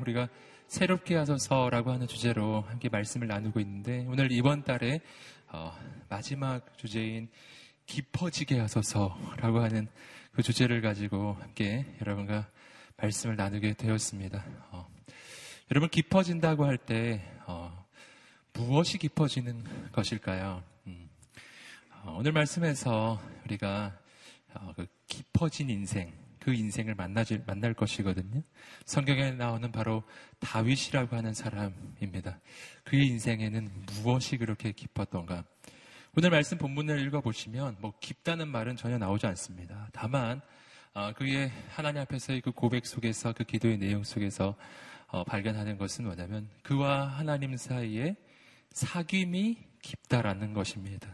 우리가 새롭게 하소서라고 하는 주제로 함께 말씀을 나누고 있는데 오늘 이번 달에 어, 마지막 주제인 깊어지게 하소서라고 하는 그 주제를 가지고 함께 여러분과 말씀을 나누게 되었습니다. 어, 여러분 깊어진다고 할때 어, 무엇이 깊어지는 것일까요? 음, 어, 오늘 말씀에서 우리가 어, 그 깊어진 인생, 그 인생을 만나질, 만날 것이거든요. 성경에 나오는 바로 다윗이라고 하는 사람입니다. 그의 인생에는 무엇이 그렇게 깊었던가? 오늘 말씀 본문을 읽어보시면 뭐 깊다는 말은 전혀 나오지 않습니다. 다만 어, 그의 하나님 앞에서의 그 고백 속에서 그 기도의 내용 속에서 어, 발견하는 것은 뭐냐면 그와 하나님 사이에 사귐이 깊다라는 것입니다.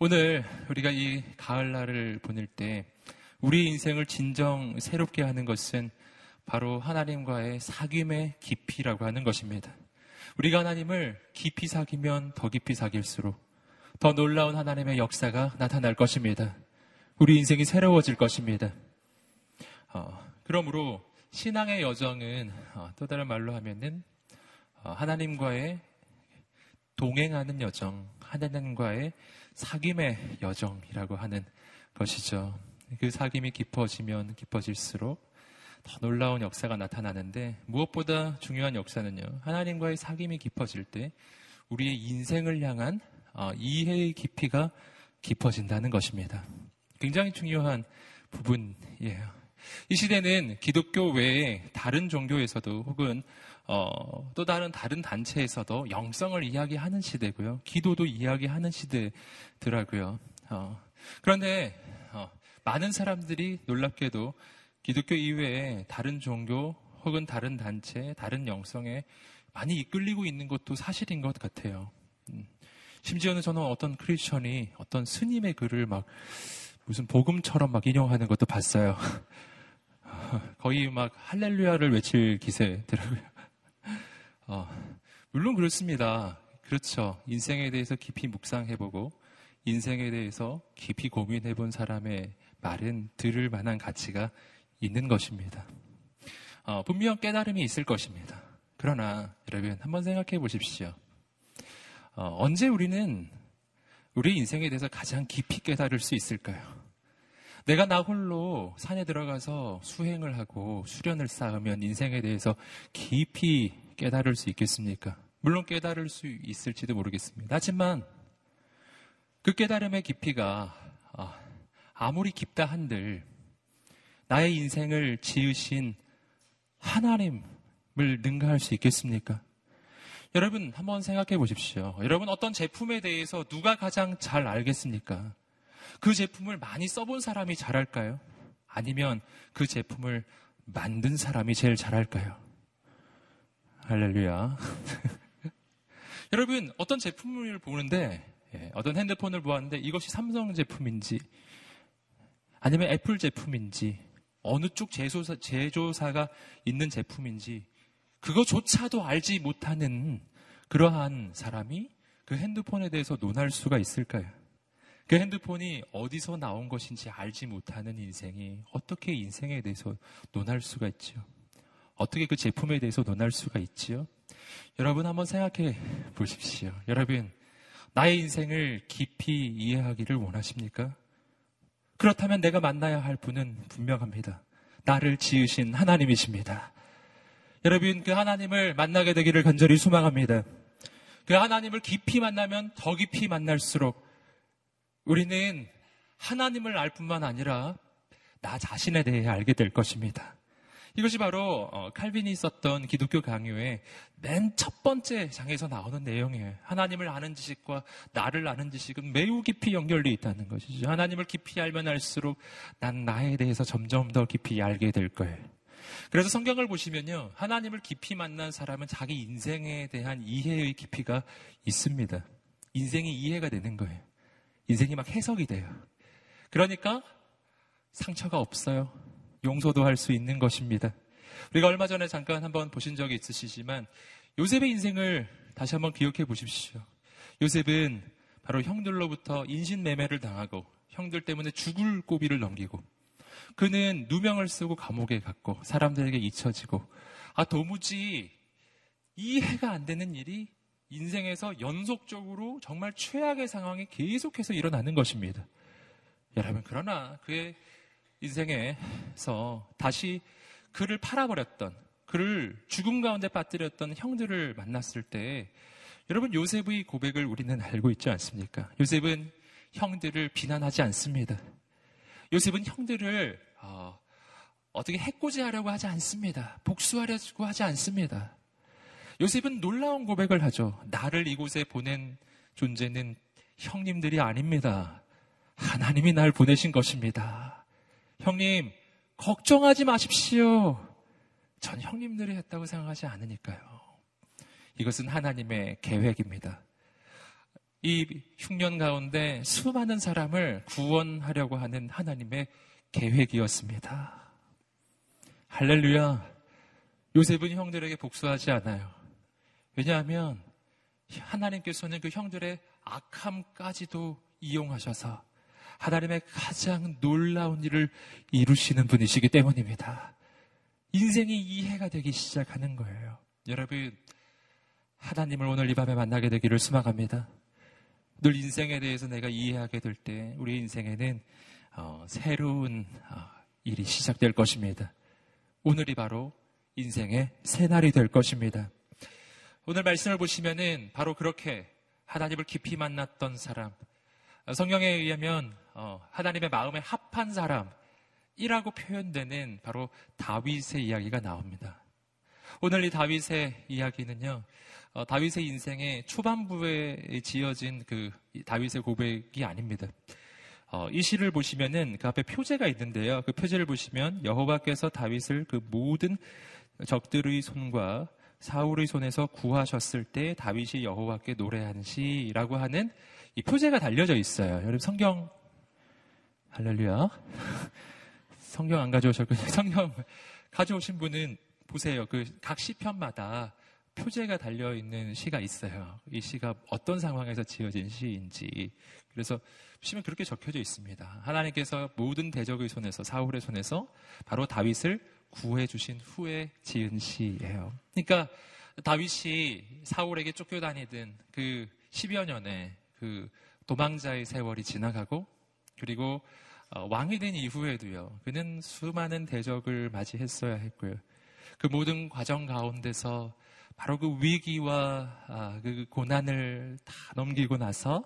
오늘 우리가 이 가을날을 보낼 때 우리 인생을 진정 새롭게 하는 것은 바로 하나님과의 사귐의 깊이라고 하는 것입니다. 우리가 하나님을 깊이 사귀면 더 깊이 사귈수록 더 놀라운 하나님의 역사가 나타날 것입니다. 우리 인생이 새로워질 것입니다. 어, 그러므로 신앙의 여정은 어, 또 다른 말로 하면은 어, 하나님과의 동행하는 여정, 하나님과의 사귐의 여정이라고 하는 것이죠. 그 사귐이 깊어지면 깊어질수록 더 놀라운 역사가 나타나는데 무엇보다 중요한 역사는요. 하나님과의 사귐이 깊어질 때 우리의 인생을 향한 어, 이해의 깊이가 깊어진다는 것입니다. 굉장히 중요한 부분이에요. 이 시대는 기독교 외에 다른 종교에서도 혹은 어, 또 다른 다른 단체에서도 영성을 이야기하는 시대고요. 기도도 이야기하는 시대더라고요. 어, 그런데 어, 많은 사람들이 놀랍게도 기독교 이외에 다른 종교 혹은 다른 단체, 다른 영성에 많이 이끌리고 있는 것도 사실인 것 같아요. 음, 심지어는 저는 어떤 크리스천이 어떤 스님의 글을 막 무슨 복음처럼 막 인용하는 것도 봤어요. 거의 막 할렐루야를 외칠 기세더라고요. 어, 물론 그렇습니다. 그렇죠. 인생에 대해서 깊이 묵상해보고 인생에 대해서 깊이 고민해본 사람의 말은 들을 만한 가치가 있는 것입니다. 어, 분명 깨달음이 있을 것입니다. 그러나 여러분 한번 생각해 보십시오. 어, 언제 우리는 우리 인생에 대해서 가장 깊이 깨달을 수 있을까요? 내가 나 홀로 산에 들어가서 수행을 하고 수련을 쌓으면 인생에 대해서 깊이 깨달을 수 있겠습니까? 물론 깨달을 수 있을지도 모르겠습니다. 하지만 그 깨달음의 깊이가 아, 아무리 깊다 한들 나의 인생을 지으신 하나님을 능가할 수 있겠습니까? 여러분 한번 생각해 보십시오. 여러분 어떤 제품에 대해서 누가 가장 잘 알겠습니까? 그 제품을 많이 써본 사람이 잘할까요? 아니면 그 제품을 만든 사람이 제일 잘할까요? 할렐루야. 여러분, 어떤 제품을 보는데, 예, 어떤 핸드폰을 보았는데 이것이 삼성 제품인지, 아니면 애플 제품인지, 어느 쪽 제조사, 제조사가 있는 제품인지, 그거조차도 알지 못하는 그러한 사람이 그 핸드폰에 대해서 논할 수가 있을까요? 그 핸드폰이 어디서 나온 것인지 알지 못하는 인생이 어떻게 인생에 대해서 논할 수가 있지요? 어떻게 그 제품에 대해서 논할 수가 있지요? 여러분 한번 생각해 보십시오. 여러분, 나의 인생을 깊이 이해하기를 원하십니까? 그렇다면 내가 만나야 할 분은 분명합니다. 나를 지으신 하나님이십니다. 여러분, 그 하나님을 만나게 되기를 간절히 소망합니다. 그 하나님을 깊이 만나면 더 깊이 만날수록 우리는 하나님을 알 뿐만 아니라 나 자신에 대해 알게 될 것입니다. 이것이 바로 어, 칼빈이 썼던 기독교 강요의 맨 첫 번째 장에서 나오는 내용이에요. 하나님을 아는 지식과 나를 아는 지식은 매우 깊이 연결되어 있다는 것이죠. 하나님을 깊이 알면 알수록 난 나에 대해서 점점 더 깊이 알게 될 거예요. 그래서 성경을 보시면요. 하나님을 깊이 만난 사람은 자기 인생에 대한 이해의 깊이가 있습니다. 인생이 이해가 되는 거예요. 인생이 막 해석이 돼요. 그러니까 상처가 없어요. 용서도 할 수 있는 것입니다. 우리가 얼마 전에 잠깐 한번 보신 적이 있으시지만 요셉의 인생을 다시 한번 기억해 보십시오. 요셉은 바로 형들로부터 인신매매를 당하고 형들 때문에 죽을 고비를 넘기고 그는 누명을 쓰고 감옥에 갔고 사람들에게 잊혀지고 아, 도무지 이해가 안 되는 일이 인생에서 연속적으로 정말 최악의 상황이 계속해서 일어나는 것입니다. 여러분, 그러나 그의 인생에서 다시 그를 팔아버렸던, 그를 죽음 가운데 빠뜨렸던 형들을 만났을 때, 여러분, 요셉의 고백을 우리는 알고 있지 않습니까? 요셉은 형들을 비난하지 않습니다. 요셉은 형들을, 어, 어떻게 해코지하려고 하지 않습니다. 복수하려고 하지 않습니다. 요셉은 놀라운 고백을 하죠. 나를 이곳에 보낸 존재는 형님들이 아닙니다. 하나님이 날 보내신 것입니다. 형님, 걱정하지 마십시오. 전 형님들이 했다고 생각하지 않으니까요. 이것은 하나님의 계획입니다. 이 흉년 가운데 수많은 사람을 구원하려고 하는 하나님의 계획이었습니다. 할렐루야. 요셉은 형들에게 복수하지 않아요. 왜냐하면 하나님께서는 그 형들의 악함까지도 이용하셔서 하나님의 가장 놀라운 일을 이루시는 분이시기 때문입니다. 인생이 이해가 되기 시작하는 거예요. 여러분, 하나님을 오늘 이 밤에 만나게 되기를 소망합니다. 늘 인생에 대해서 내가 이해하게 될 때 우리 인생에는 어, 새로운 어, 일이 시작될 것입니다. 오늘이 바로 인생의 새날이 될 것입니다. 오늘 말씀을 보시면은 바로 그렇게 하나님을 깊이 만났던 사람, 성경에 의하면 어, 하나님의 마음에 합한 사람이라고 표현되는 바로 다윗의 이야기가 나옵니다. 오늘 이 다윗의 이야기는요, 어, 다윗의 인생의 초반부에 지어진 그 다윗의 고백이 아닙니다. 어, 이 시를 보시면은 그 앞에 표제가 있는데요. 그 표제를 보시면 여호와께서 다윗을 그 모든 적들의 손과 사울의 손에서 구하셨을 때 다윗이 여호와께 노래한 시라고 하는 이 표제가 달려져 있어요. 여러분 성경 할렐루야. 성경 안 가져오셨군요. 성경 가져오신 분은 보세요. 그 각 시편마다 표제가 달려 있는 시가 있어요. 이 시가 어떤 상황에서 지어진 시인지. 그래서 보시면 그렇게 적혀져 있습니다. 하나님께서 모든 대적의 손에서 사울의 손에서 바로 다윗을 구해 주신 후에 지은 시예요. 그러니까 다윗이 사울에게 쫓겨다니던 그 10여 년의 그 도망자의 세월이 지나가고 그리고 어, 왕이 된 이후에도요. 그는 수많은 대적을 맞이했어야 했고요. 그 모든 과정 가운데서 바로 그 위기와 아, 그 고난을 다 넘기고 나서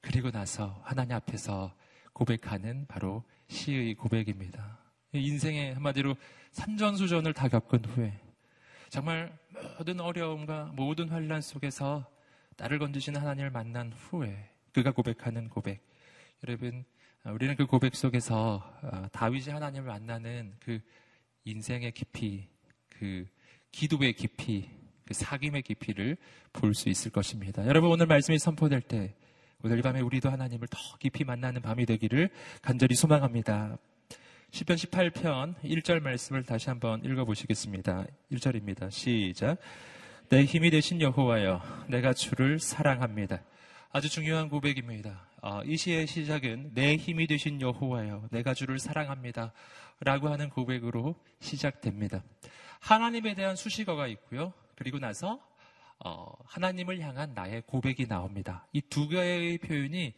그리고 나서 하나님 앞에서 고백하는 바로 시의 고백입니다. 인생의 한마디로 산전수전을 다 겪은 후에 정말 모든 어려움과 모든 환란 속에서 나를 건지시는 하나님을 만난 후에 그가 고백하는 고백. 여러분, 우리는 그 고백 속에서 어, 다윗이 하나님을 만나는 그 인생의 깊이, 그 기도의 깊이, 그 사김의 깊이를 볼 수 있을 것입니다. 여러분, 오늘 말씀이 선포될 때 오늘 이 밤에 우리도 하나님을 더 깊이 만나는 밤이 되기를 간절히 소망합니다. 10편 18편 1절 말씀을 다시 한번 읽어보시겠습니다. 1절입니다. 시작. 내 힘이 되신 여호와여, 내가 주를 사랑합니다. 아주 중요한 고백입니다. 어, 이 시의 시작은 내 힘이 되신 여호와여, 내가 주를 사랑합니다. 라고 하는 고백으로 시작됩니다. 하나님에 대한 수식어가 있고요. 그리고 나서 어, 하나님을 향한 나의 고백이 나옵니다. 이 두 개의 표현이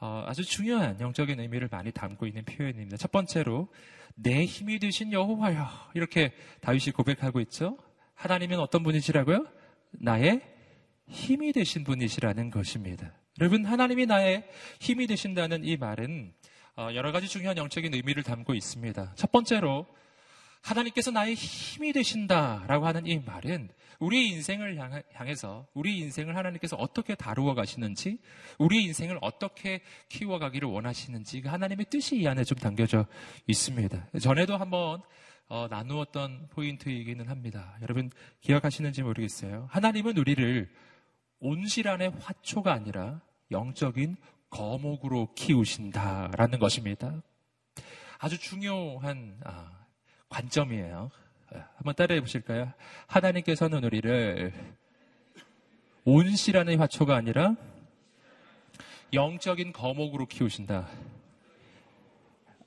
어, 아주 중요한 영적인 의미를 많이 담고 있는 표현입니다. 첫 번째로 내 힘이 되신 여호와여 이렇게 다윗이 고백하고 있죠. 하나님은 어떤 분이시라고요? 나의 힘이 되신 분이시라는 것입니다. 여러분 하나님이 나의 힘이 되신다는 이 말은 어, 여러 가지 중요한 영적인 의미를 담고 있습니다. 첫 번째로 하나님께서 나의 힘이 되신다라고 하는 이 말은 우리 인생을 향해서 우리 인생을 하나님께서 어떻게 다루어 가시는지 우리 인생을 어떻게 키워가기를 원하시는지 그 하나님의 뜻이 이 안에 좀 담겨져 있습니다. 전에도 한번 어, 나누었던 포인트이기는 합니다. 여러분 기억하시는지 모르겠어요. 하나님은 우리를 온실안의 화초가 아니라 영적인 거목으로 키우신다라는 것입니다. 아주 중요한 아, 관점이에요. 한번 따라해 보실까요? 하나님께서는 우리를 온실안의 화초가 아니라 영적인 거목으로 키우신다.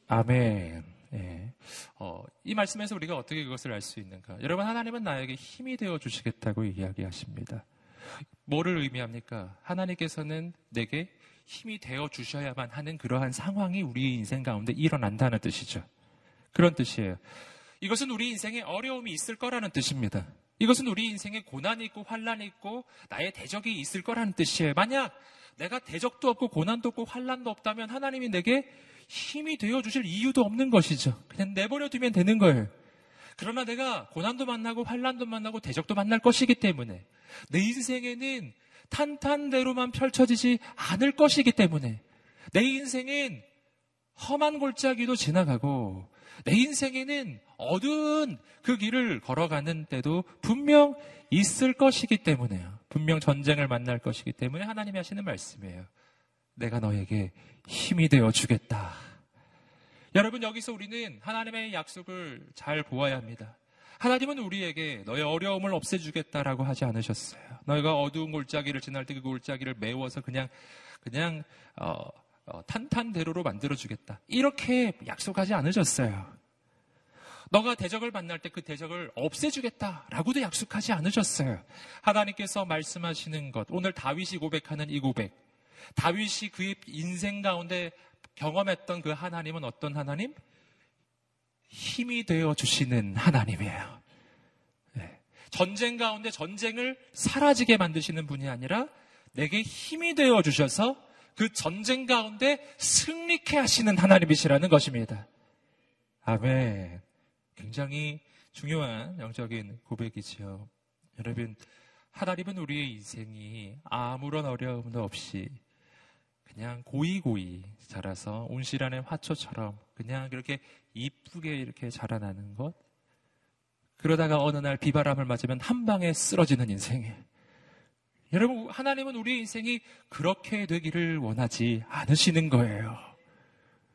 아멘. 예. 어, 이 말씀에서 우리가 어떻게 그것을 알 수 있는가? 여러분, 하나님은 나에게 힘이 되어 주시겠다고 이야기하십니다. 뭐를 의미합니까? 하나님께서는 내게 힘이 되어 주셔야만 하는 그러한 상황이 우리 인생 가운데 일어난다는 뜻이죠. 그런 뜻이에요. 이것은 우리 인생에 어려움이 있을 거라는 뜻입니다. 이것은 우리 인생에 고난이 있고 환란이 있고 나의 대적이 있을 거라는 뜻이에요. 만약 내가 대적도 없고 고난도 없고 환란도 없다면 하나님이 내게 힘이 되어 주실 이유도 없는 것이죠. 그냥 내버려 두면 되는 거예요. 그러나 내가 고난도 만나고 환란도 만나고 대적도 만날 것이기 때문에 내 인생에는 탄탄대로만 펼쳐지지 않을 것이기 때문에 내 인생은 험한 골짜기도 지나가고 내 인생에는 어두운 그 길을 걸어가는 때도 분명 있을 것이기 때문에요. 분명 전쟁을 만날 것이기 때문에 하나님이 하시는 말씀이에요. 내가 너에게 힘이 되어 주겠다. 여러분, 여기서 우리는 하나님의 약속을 잘 보아야 합니다. 하나님은 우리에게 너의 어려움을 없애주겠다라고 하지 않으셨어요. 너희가 어두운 골짜기를 지날 때 그 골짜기를 메워서 그냥, 그냥, 어, 어, 탄탄대로로 만들어주겠다. 이렇게 약속하지 않으셨어요. 너가 대적을 만날 때 그 대적을 없애주겠다라고도 약속하지 않으셨어요. 하나님께서 말씀하시는 것, 오늘 다윗이 고백하는 이 고백, 다윗이 그의 인생 가운데 경험했던 그 하나님은 어떤 하나님? 힘이 되어 주시는 하나님이에요. 네. 전쟁 가운데 전쟁을 사라지게 만드시는 분이 아니라 내게 힘이 되어 주셔서 그 전쟁 가운데 승리케 하시는 하나님이시라는 것입니다. 아멘. 굉장히 중요한 영적인 고백이지요. 여러분, 하나님은 우리의 인생이 아무런 어려움도 없이 그냥 고이고이 자라서 온실안의 화초처럼 그냥 그렇게 이쁘게 이렇게 자라나는 것. 그러다가 어느 날 비바람을 맞으면 한 방에 쓰러지는 인생에 여러분, 하나님은 우리의 인생이 그렇게 되기를 원하지 않으시는 거예요.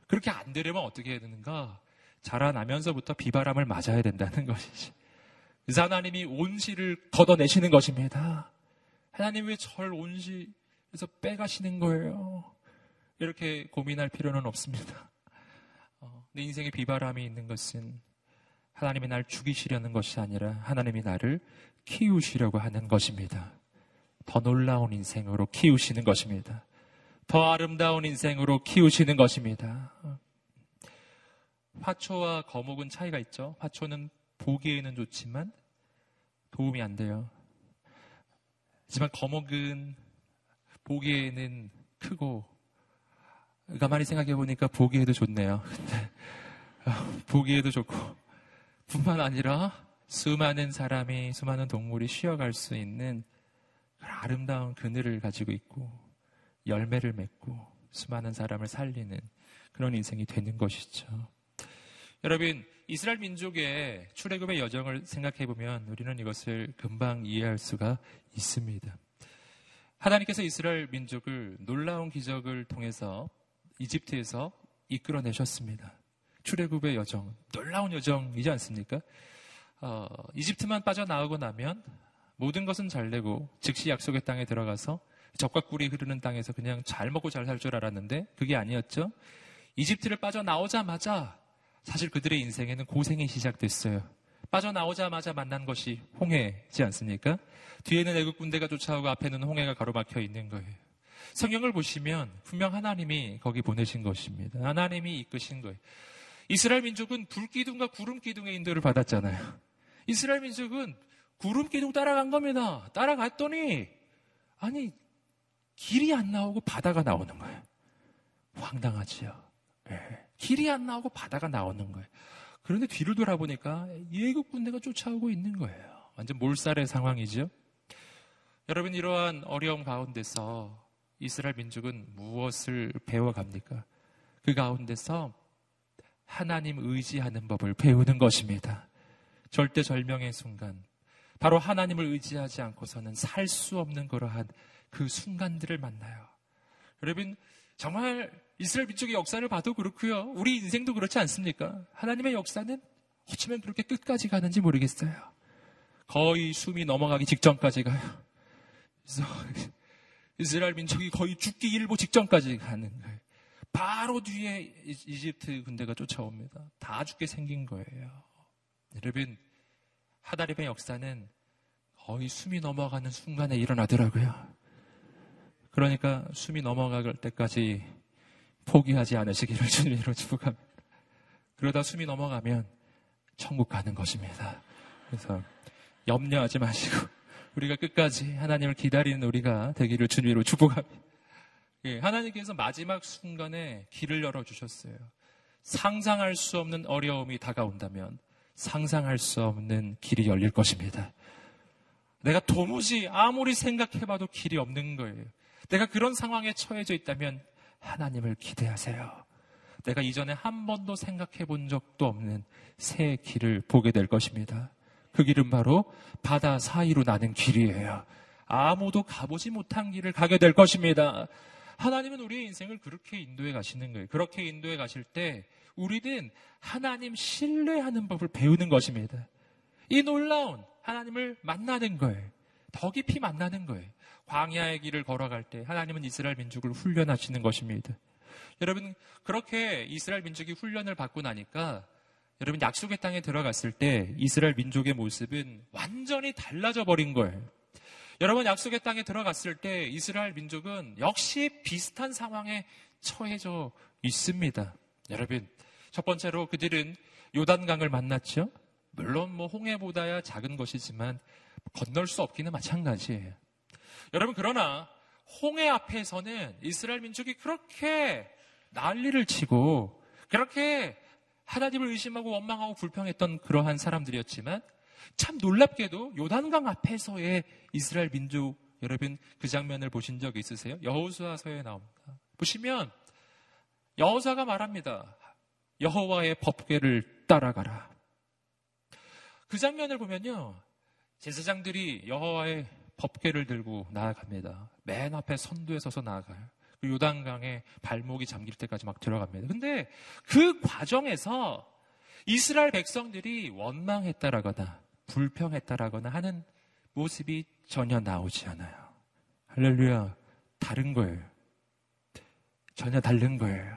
그렇게 안 되려면 어떻게 해야 되는가? 자라나면서부터 비바람을 맞아야 된다는 것이지. 그래서 하나님이 온실을 걷어내시는 것입니다. 하나님 왜 절 온실 에서 빼가시는 거예요? 이렇게 고민할 필요는 없습니다. 어, 내 인생에 비바람이 있는 것은 하나님이 날 죽이시려는 것이 아니라 하나님이 나를 키우시려고 하는 것입니다. 더 놀라운 인생으로 키우시는 것입니다. 더 아름다운 인생으로 키우시는 것입니다. 화초와 거목은 차이가 있죠. 화초는 보기에는 좋지만 도움이 안 돼요. 하지만 거목은 보기에는 크고 가만히 생각해 보니까 보기에도 좋네요. 근데 어, 보기에도 좋고 뿐만 아니라 수많은 사람이 수많은 동물이 쉬어갈 수 있는 아름다운 그늘을 가지고 있고 열매를 맺고 수많은 사람을 살리는 그런 인생이 되는 것이죠. 여러분, 이스라엘 민족의 출애굽의 여정을 생각해 보면 우리는 이것을 금방 이해할 수가 있습니다. 하나님께서 이스라엘 민족을 놀라운 기적을 통해서 이집트에서 이끌어내셨습니다. 출애굽의 여정, 놀라운 여정이지 않습니까? 어, 이집트만 빠져나오고 나면 모든 것은 잘 되고 즉시 약속의 땅에 들어가서 적과 꿀이 흐르는 땅에서 그냥 잘 먹고 잘 살 줄 알았는데 그게 아니었죠. 이집트를 빠져나오자마자 사실 그들의 인생에는 고생이 시작됐어요. 빠져나오자마자 만난 것이 홍해지 않습니까? 뒤에는 애국 군대가 쫓아오고 앞에는 홍해가 가로막혀 있는 거예요. 성경을 보시면 분명 하나님이 거기 보내신 것입니다. 하나님이 이끄신 거예요. 이스라엘 민족은 불기둥과 구름 기둥의 인도를 받았잖아요. 이스라엘 민족은 구름 기둥 따라간 겁니다. 따라갔더니 아니 길이 안 나오고 바다가 나오는 거예요. 황당하지요. 네. 길이 안 나오고 바다가 나오는 거예요. 그런데 뒤를 돌아보니까 예국 군대가 쫓아오고 있는 거예요. 완전 몰살의 상황이죠. 여러분 이러한 어려움 가운데서 이스라엘 민족은 무엇을 배워갑니까? 그 가운데서 하나님 의지하는 법을 배우는 것입니다. 절대절명의 순간, 바로 하나님을 의지하지 않고서는 살 수 없는 그러한 그 순간들을 만나요. 여러분, 정말 이스라엘 민족의 역사를 봐도 그렇고요. 우리 인생도 그렇지 않습니까? 하나님의 역사는 어쩌면 그렇게 끝까지 가는지 모르겠어요. 거의 숨이 넘어가기 직전까지 가요. 그래서 이스라엘 민족이 거의 죽기 일보 직전까지 가는 거예요. 바로 뒤에 이집트 군대가 쫓아옵니다. 다 죽게 생긴 거예요. 여러분, 하다림의 역사는 거의 숨이 넘어가는 순간에 일어나더라고요. 그러니까 숨이 넘어갈 때까지 포기하지 않으시기를 주님으로 축복합니다. 그러다 숨이 넘어가면 천국 가는 것입니다. 그래서 염려하지 마시고 우리가 끝까지 하나님을 기다리는 우리가 되기를 주님으로 축복합니다. 예, 하나님께서 마지막 순간에 길을 열어주셨어요. 상상할 수 없는 어려움이 다가온다면 상상할 수 없는 길이 열릴 것입니다. 내가 도무지 아무리 생각해봐도 길이 없는 거예요. 내가 그런 상황에 처해져 있다면 하나님을 기대하세요. 내가 이전에 한 번도 생각해 본 적도 없는 새 길을 보게 될 것입니다. 그 길은 바로 바다 사이로 나는 길이에요. 아무도 가보지 못한 길을 가게 될 것입니다. 하나님은 우리의 인생을 그렇게 인도해 가시는 거예요. 그렇게 인도해 가실 때 우리는 하나님 신뢰하는 법을 배우는 것입니다. 이 놀라운 하나님을 만나는 거예요. 더 깊이 만나는 거예요. 광야의 길을 걸어갈 때 하나님은 이스라엘 민족을 훈련하시는 것입니다. 여러분, 그렇게 이스라엘 민족이 훈련을 받고 나니까 여러분 약속의 땅에 들어갔을 때 이스라엘 민족의 모습은 완전히 달라져 버린 거예요. 여러분 약속의 땅에 들어갔을 때 이스라엘 민족은 역시 비슷한 상황에 처해져 있습니다. 여러분 첫 번째로 그들은 요단강을 만났죠. 물론 뭐 홍해보다야 작은 것이지만 건널 수 없기는 마찬가지예요. 여러분 그러나 홍해 앞에서는 이스라엘 민족이 그렇게 난리를 치고 그렇게 하나님을 의심하고 원망하고 불평했던 그러한 사람들이었지만 참 놀랍게도 요단강 앞에서의 이스라엘 민족 여러분 그 장면을 보신 적 있으세요? 여호수아서에 나옵니다. 보시면 여호사가 말합니다. 여호와의 법궤를 따라가라. 그 장면을 보면요. 제사장들이 여호와의 법궤를 들고 나아갑니다. 맨 앞에 선두에 서서 나아가요. 그 요단강에 발목이 잠길 때까지 막 들어갑니다. 근데 그 과정에서 이스라엘 백성들이 원망했다라거나 불평했다라거나 하는 모습이 전혀 나오지 않아요. 할렐루야. 다른 거예요. 전혀 다른 거예요.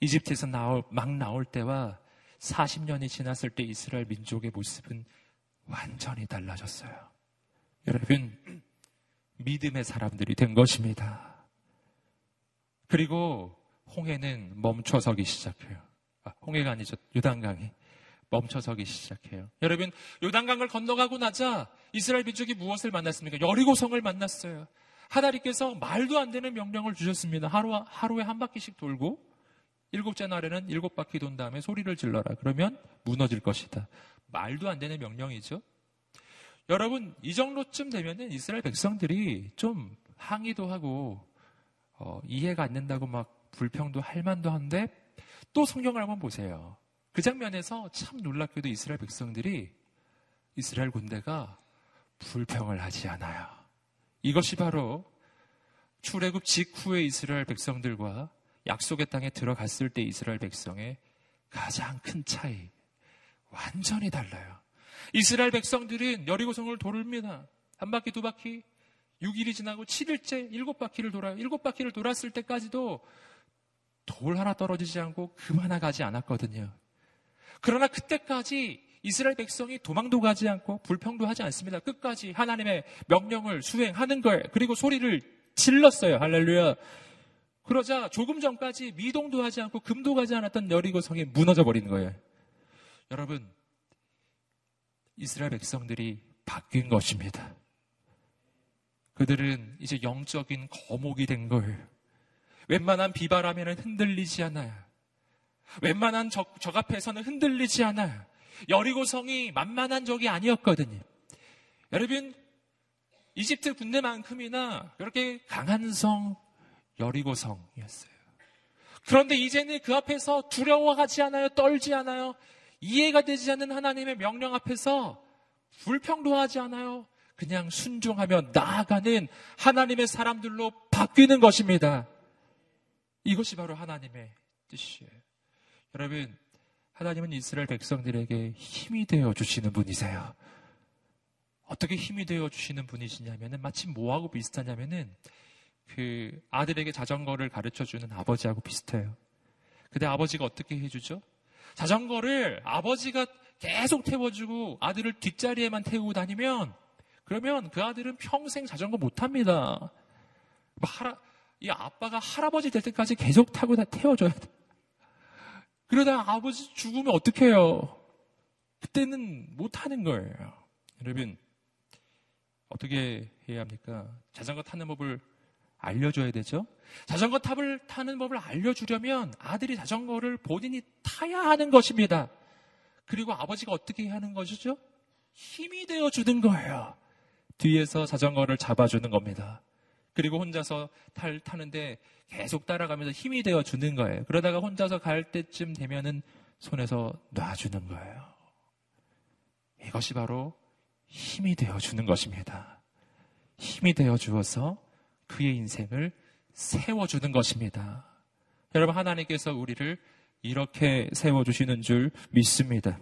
이집트에서 나올, 막 나올 때와 40년이 지났을 때 이스라엘 민족의 모습은 완전히 달라졌어요. 여러분, 믿음의 사람들이 된 것입니다. 그리고 홍해는 멈춰서기 시작해요. 아, 홍해가 아니죠. 요단강이. 멈춰서기 시작해요. 여러분, 요단강을 건너가고 나자 이스라엘 민족이 무엇을 만났습니까? 여리고성을 만났어요. 하다리께서 말도 안 되는 명령을 주셨습니다. 하루, 하루에 한 바퀴씩 돌고 일곱째 날에는 일곱 바퀴 돈 다음에 소리를 질러라. 그러면 무너질 것이다. 말도 안 되는 명령이죠. 여러분, 이 정도쯤 되면은 이스라엘 백성들이 좀 항의도 하고, 어, 이해가 안 된다고 막 불평도 할 만도 한데, 또 성경을 한번 보세요. 그 장면에서 참 놀랍게도 이스라엘 백성들이 이스라엘 군대가 불평을 하지 않아요. 이것이 바로 출애굽 직후의 이스라엘 백성들과 약속의 땅에 들어갔을 때 이스라엘 백성의 가장 큰 차이. 완전히 달라요. 이스라엘 백성들은 여리고성을 돌립니다. 한 바퀴, 두 바퀴, 6일이 지나고 7일째 7바퀴를 돌아요. 7바퀴를 돌았을 때까지도 돌 하나 떨어지지 않고 금 하나 가지 않았거든요. 그러나 그때까지 이스라엘 백성이 도망도 가지 않고 불평도 하지 않습니다. 끝까지 하나님의 명령을 수행하는 거예요. 그리고 소리를 질렀어요. 할렐루야. 그러자 조금 전까지 미동도 하지 않고 금도 가지 않았던 여리고 성이 무너져 버리는 거예요. 여러분, 이스라엘 백성들이 바뀐 것입니다. 그들은 이제 영적인 거목이 된 거예요. 웬만한 비바람에는 흔들리지 않아요. 웬만한 적, 적 앞에서는 흔들리지 않아요. 여리고성이 만만한 적이 아니었거든요. 여러분, 이집트 군대만큼이나 그렇게 강한 성 여리고성이었어요. 그런데 이제는 그 앞에서 두려워하지 않아요. 떨지 않아요. 이해가 되지 않는 하나님의 명령 앞에서 불평도 하지 않아요. 그냥 순종하며 나아가는 하나님의 사람들로 바뀌는 것입니다. 이것이 바로 하나님의 뜻이에요. 여러분, 하나님은 이스라엘 백성들에게 힘이 되어 주시는 분이세요. 어떻게 힘이 되어 주시는 분이시냐면은 마치 뭐하고 비슷하냐면은 그 아들에게 자전거를 가르쳐 주는 아버지하고 비슷해요. 근데 아버지가 어떻게 해주죠? 자전거를 아버지가 계속 태워주고 아들을 뒷자리에만 태우고 다니면 그러면 그 아들은 평생 자전거 못 합니다. 뭐 하라, 이 아빠가 할아버지 될 때까지 계속 타고 다 태워줘야 돼. 그러다 아버지 죽으면 어떡해요? 그때는 못 하는 거예요. 여러분, 어떻게 해야 합니까? 자전거 타는 법을 알려줘야 되죠? 자전거 탑을 타는 법을 알려주려면 아들이 자전거를 본인이 타야 하는 것입니다. 그리고 아버지가 어떻게 하는 것이죠? 힘이 되어 주는 거예요. 뒤에서 자전거를 잡아주는 겁니다. 그리고 혼자서 탈, 타는데 계속 따라가면서 힘이 되어 주는 거예요. 그러다가 혼자서 갈 때쯤 되면은 손에서 놔주는 거예요. 이것이 바로 힘이 되어 주는 것입니다. 힘이 되어 주어서 그의 인생을 세워주는 것입니다. 여러분, 하나님께서 우리를 이렇게 세워주시는 줄 믿습니다.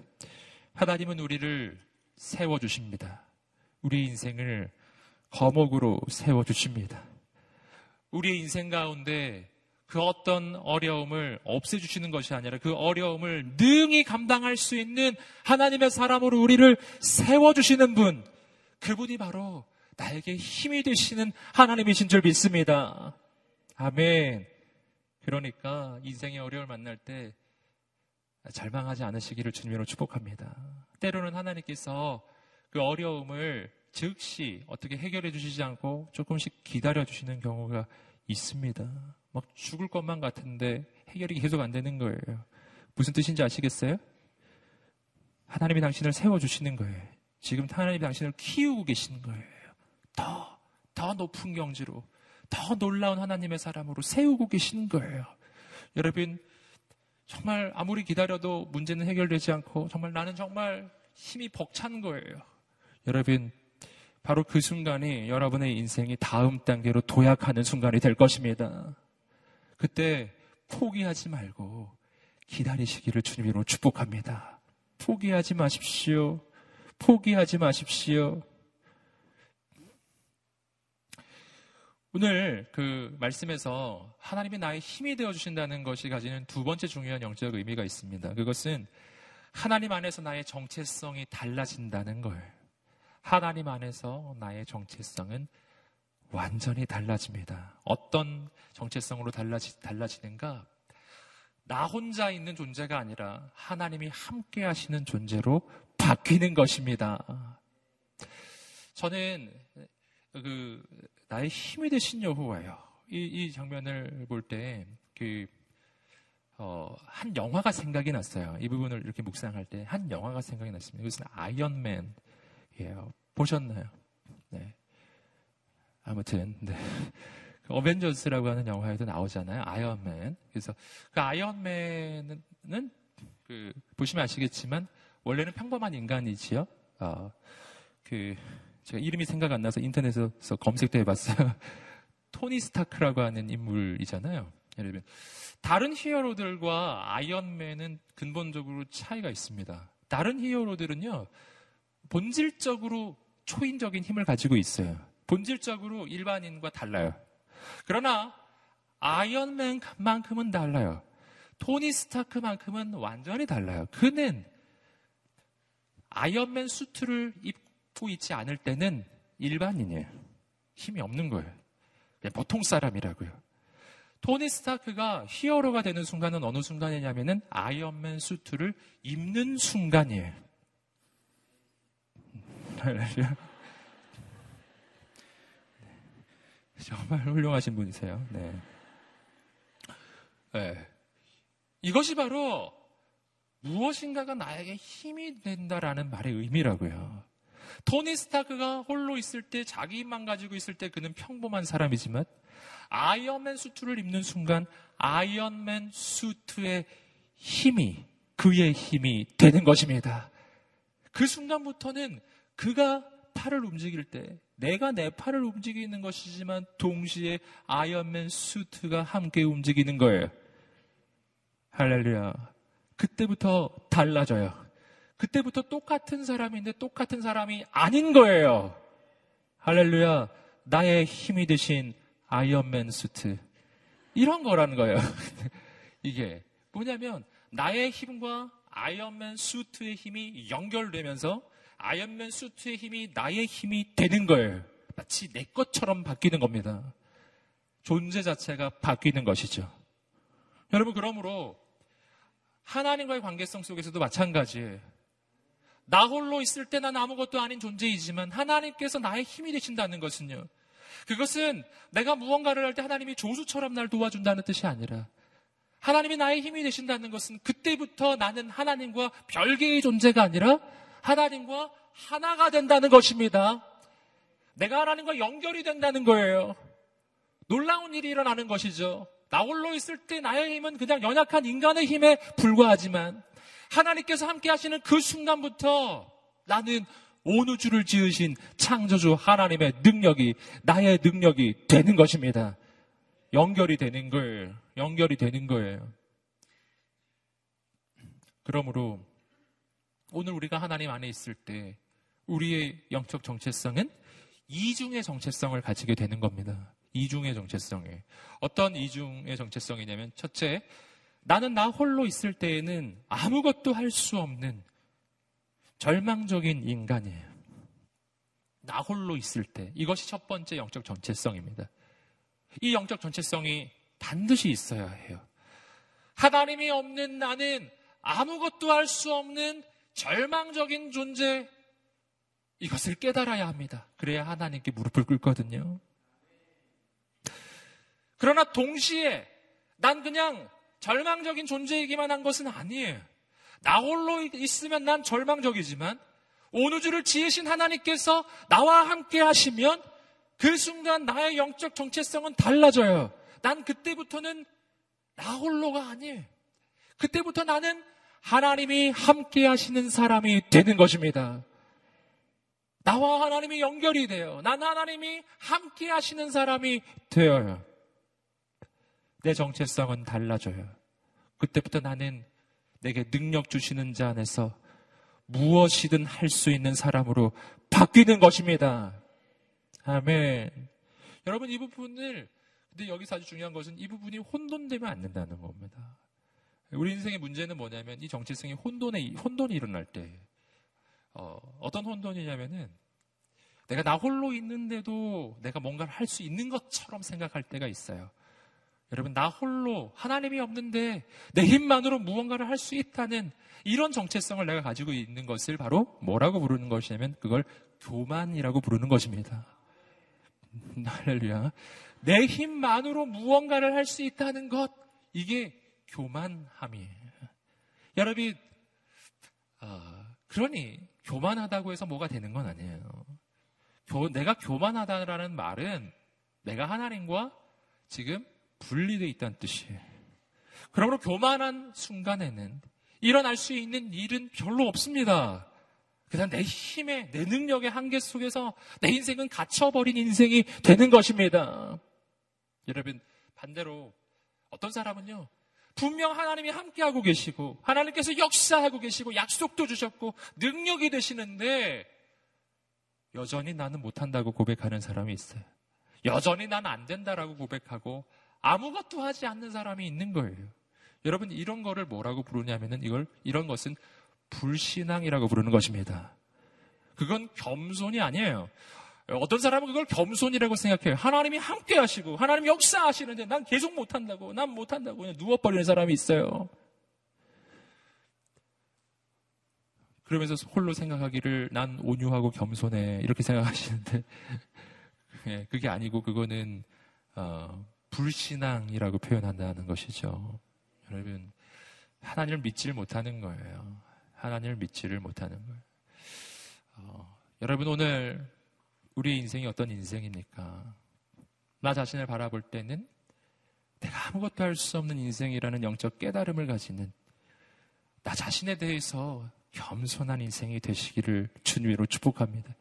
하나님은 우리를 세워주십니다. 우리 인생을 거목으로 세워주십니다. 우리의 인생 가운데 그 어떤 어려움을 없애주시는 것이 아니라 그 어려움을 능히 감당할 수 있는 하나님의 사람으로 우리를 세워주시는 분, 그분이 바로 나에게 힘이 되시는 하나님이신 줄 믿습니다. 아멘. 그러니까 인생의 어려움을 만날 때 절망하지 않으시기를 주님으로 축복합니다. 때로는 하나님께서 그 어려움을 즉시 어떻게 해결해 주시지 않고 조금씩 기다려 주시는 경우가 있습니다. 막 죽을 것만 같은데 해결이 계속 안 되는 거예요. 무슨 뜻인지 아시겠어요? 하나님이 당신을 세워주시는 거예요. 지금 하나님이 당신을 키우고 계시는 거예요. 더, 더 높은 경지로, 더 놀라운 하나님의 사람으로 세우고 계시는 거예요. 여러분, 정말 아무리 기다려도 문제는 해결되지 않고, 정말 나는 정말 힘이 벅찬 거예요. 여러분, 바로 그 순간이 여러분의 인생이 다음 단계로 도약하는 순간이 될 것입니다. 그때 포기하지 말고 기다리시기를 주님으로 축복합니다. 포기하지 마십시오. 포기하지 마십시오. 오늘 그 말씀에서 하나님이 나의 힘이 되어 주신다는 것이 가지는 두 번째 중요한 영적 의미가 있습니다. 그것은 하나님 안에서 나의 정체성이 달라진다는 걸. 하나님 안에서 나의 정체성은 완전히 달라집니다. 어떤 정체성으로 달라지, 달라지는가? 나 혼자 있는 존재가 아니라 하나님이 함께 하시는 존재로 바뀌는 것입니다. 저는 그 나의 힘이 되신 여호와요. 이, 이 장면을 볼때 그, 어, 한 영화가 생각이 났어요. 이 부분을 이렇게 묵상할 때 한 영화가 생각이 났습니다. 이것은 아이언맨 예, 보셨나요? 네. 아무튼, 네. 그 어벤져스라고 하는 영화에도 나오잖아요. 아이언맨. 그래서 그 아이언맨은 그 보시면 아시겠지만 원래는 평범한 인간이지요. 어, 그 제가 이름이 생각 안 나서 인터넷에서 검색도 해봤어요. 토니 스타크라고 하는 인물이잖아요. 여러분 다른 히어로들과 아이언맨은 근본적으로 차이가 있습니다. 다른 히어로들은요 본질적으로 초인적인 힘을 가지고 있어요. 본질적으로 일반인과 달라요. 그러나 아이언맨만큼은 달라요. 토니 스타크만큼은 완전히 달라요. 그는 아이언맨 수트를 입고 있지 않을 때는 일반인이에요. 힘이 없는 거예요. 보통 사람이라고요. 토니 스타크가 히어로가 되는 순간은 어느 순간이냐면은 아이언맨 수트를 입는 순간이에요. 정말 훌륭하신 분이세요. 네. 네. 이것이 바로 무엇인가가 나에게 힘이 된다라는 말의 의미라고요. 토니 스타크가 홀로 있을 때 자기 힘만 가지고 있을 때 그는 평범한 사람이지만 아이언맨 수트를 입는 순간 아이언맨 수트의 힘이 그의 힘이 되는 것입니다. 그 순간부터는 그가 팔을 움직일 때 내가 내 팔을 움직이는 것이지만 동시에 아이언맨 수트가 함께 움직이는 거예요. 할렐루야. 그때부터 달라져요. 그때부터 똑같은 사람인데 똑같은 사람이 아닌 거예요. 할렐루야. 나의 힘이 되신 아이언맨 수트. 이런 거라는 거예요. 이게 뭐냐면 나의 힘과 아이언맨 수트의 힘이 연결되면서 아이언맨 수트의 힘이 나의 힘이 되는 거예요. 마치 내 것처럼 바뀌는 겁니다. 존재 자체가 바뀌는 것이죠. 여러분, 그러므로 하나님과의 관계성 속에서도 마찬가지예요. 나 홀로 있을 때 난 아무것도 아닌 존재이지만 하나님께서 나의 힘이 되신다는 것은요. 그것은 내가 무언가를 할 때 하나님이 조수처럼 날 도와준다는 뜻이 아니라 하나님이 나의 힘이 되신다는 것은 그때부터 나는 하나님과 별개의 존재가 아니라 하나님과 하나가 된다는 것입니다. 내가 하나님과 연결이 된다는 거예요. 놀라운 일이 일어나는 것이죠. 나 홀로 있을 때 나의 힘은 그냥 연약한 인간의 힘에 불과하지만 하나님께서 함께 하시는 그 순간부터 나는 온 우주를 지으신 창조주 하나님의 능력이 나의 능력이 되는 것입니다. 연결이 되는 거예요. 연결이 되는 거예요. 그러므로 오늘 우리가 하나님 안에 있을 때 우리의 영적 정체성은 이중의 정체성을 가지게 되는 겁니다. 이중의 정체성에. 어떤 이중의 정체성이냐면 첫째, 나는 나 홀로 있을 때에는 아무것도 할 수 없는 절망적인 인간이에요. 나 홀로 있을 때. 이것이 첫 번째 영적 정체성입니다. 이 영적 정체성이 반드시 있어야 해요. 하나님이 없는 나는 아무것도 할 수 없는 절망적인 존재, 이것을 깨달아야 합니다. 그래야 하나님께 무릎을 꿇거든요. 그러나 동시에 난 그냥 절망적인 존재이기만 한 것은 아니에요. 나 홀로 있으면 난 절망적이지만 온 우주를 지으신 하나님께서 나와 함께 하시면 그 순간 나의 영적 정체성은 달라져요. 난 그때부터는 나 홀로가 아니에요. 그때부터 나는 하나님이 함께 하시는 사람이 되는 것입니다. 나와 하나님이 연결이 돼요. 난 하나님이 함께 하시는 사람이 되어요. 내 정체성은 달라져요. 그때부터 나는 내게 능력 주시는 자 안에서 무엇이든 할 수 있는 사람으로 바뀌는 것입니다. 아멘. 여러분 이 부분을 근데 여기서 아주 중요한 것은 이 부분이 혼돈되면 안 된다는 겁니다. 우리 인생의 문제는 뭐냐면 이 정체성이 혼돈에 혼돈이 일어날 때 어, 어떤 혼돈이냐면은 내가 나 홀로 있는데도 내가 뭔가를 할 수 있는 것처럼 생각할 때가 있어요. 여러분, 나 홀로 하나님이 없는데 내 힘만으로 무언가를 할 수 있다는 이런 정체성을 내가 가지고 있는 것을 바로 뭐라고 부르는 것이냐면 그걸 교만이라고 부르는 것입니다. 할렐루야. 내 힘만으로 무언가를 할 수 있다는 것, 이게 교만함이에요. 여러분, 어, 그러니 교만하다고 해서 뭐가 되는 건 아니에요. 교, 내가 교만하다라는 말은 내가 하나님과 지금 분리되어 있다는 뜻이에요. 그러므로 교만한 순간에는 일어날 수 있는 일은 별로 없습니다. 그냥 내 힘에, 내 능력의 한계 속에서 내 인생은 갇혀버린 인생이 되는 것입니다. 여러분, 반대로 어떤 사람은요, 분명 하나님이 함께하고 계시고, 하나님께서 역사하고 계시고, 약속도 주셨고, 능력이 되시는데, 여전히 나는 못한다고 고백하는 사람이 있어요. 여전히 나는 안 된다라고 고백하고, 아무것도 하지 않는 사람이 있는 거예요. 여러분 이런 거를 뭐라고 부르냐면은 이걸 이런 것은 불신앙이라고 부르는 것입니다. 그건 겸손이 아니에요. 어떤 사람은 그걸 겸손이라고 생각해요. 하나님이 함께 하시고 하나님 역사하시는데 난 계속 못 한다고 난 못 한다고 그냥 누워 버리는 사람이 있어요. 그러면서 홀로 생각하기를 난 온유하고 겸손해 이렇게 생각하시는데 예, 그게 아니고 그거는 어, 불신앙이라고 표현한다는 것이죠. 여러분, 하나님을 믿지를 못하는 거예요. 하나님을 믿지를 못하는 거예요. 어, 여러분, 오늘 우리 인생이 어떤 인생입니까? 나 자신을 바라볼 때는 내가 아무것도 할 수 없는 인생이라는 영적 깨달음을 가지는 나 자신에 대해서 겸손한 인생이 되시기를 주님으로 축복합니다.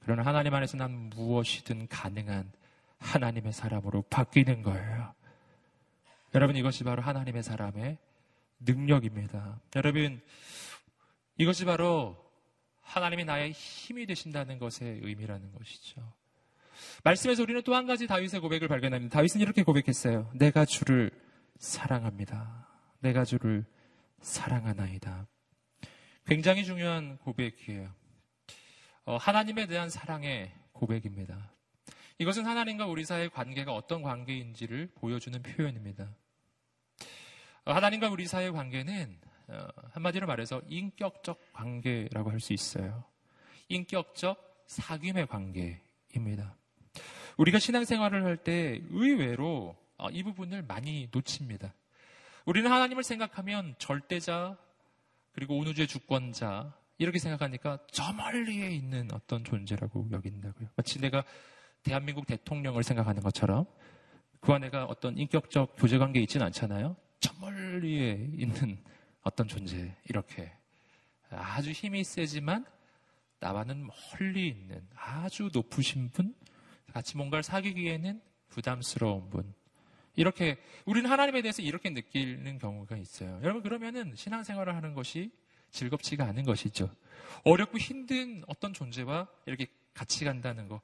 그러나 하나님 안에서 난 무엇이든 가능한 하나님의 사람으로 바뀌는 거예요. 여러분 이것이 바로 하나님의 사람의 능력입니다. 여러분 이것이 바로 하나님이 나의 힘이 되신다는 것의 의미라는 것이죠. 말씀에서 우리는 또 한 가지 다윗의 고백을 발견합니다. 다윗은 이렇게 고백했어요. 내가 주를 사랑합니다. 내가 주를 사랑하나이다. 굉장히 중요한 고백이에요. 어, 하나님에 대한 사랑의 고백입니다. 이것은 하나님과 우리 사이의 관계가 어떤 관계인지를 보여주는 표현입니다. 어, 하나님과 우리 사이의 관계는 어, 한마디로 말해서 인격적 관계라고 할 수 있어요. 인격적 사귐의 관계입니다. 우리가 신앙생활을 할 때 의외로 어, 이 부분을 많이 놓칩니다. 우리는 하나님을 생각하면 절대자 그리고 온우주의 주권자 이렇게 생각하니까 저 멀리에 있는 어떤 존재라고 여긴다고요. 마치 내가 대한민국 대통령을 생각하는 것처럼 그와 내가 어떤 인격적 교제 관계에 있지는 않잖아요. 저 멀리에 있는 어떤 존재 이렇게 아주 힘이 세지만 나와는 멀리 있는 아주 높으신 분 같이 뭔가를 사귀기에는 부담스러운 분 이렇게 우리는 하나님에 대해서 이렇게 느끼는 경우가 있어요. 여러분 그러면은 신앙생활을 하는 것이 즐겁지가 않은 것이죠. 어렵고 힘든 어떤 존재와 이렇게 같이 간다는 거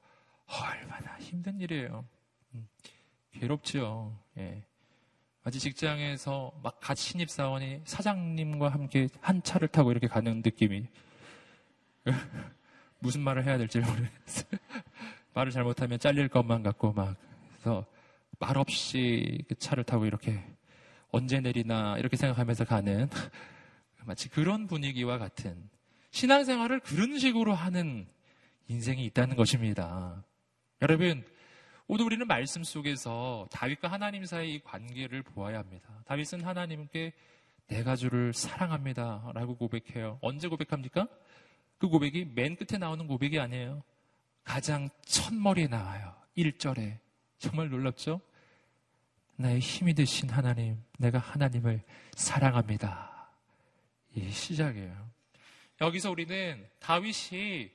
얼마나 힘든 일이에요. 음, 괴롭죠. 예. 마치 직장에서 막 같이 신입사원이 사장님과 함께 한 차를 타고 이렇게 가는 느낌이 무슨 말을 해야 될지 모르겠어요. 말을 잘못하면 잘릴 것만 같고 막 그래서 말 없이 그 차를 타고 이렇게 언제 내리나 이렇게 생각하면서 가는 마치 그런 분위기와 같은 신앙생활을 그런 식으로 하는 인생이 있다는 것입니다. 여러분, 오늘 우리는 말씀 속에서 다윗과 하나님 사이의 관계를 보아야 합니다. 다윗은 하나님께 내가 주를 사랑합니다. 라고 고백해요. 언제 고백합니까? 그 고백이 맨 끝에 나오는 고백이 아니에요. 가장 첫머리에 나와요. 1절에. 정말 놀랍죠? 나의 힘이 되신 하나님, 내가 하나님을 사랑합니다. 이 시작이에요. 여기서 우리는 다윗이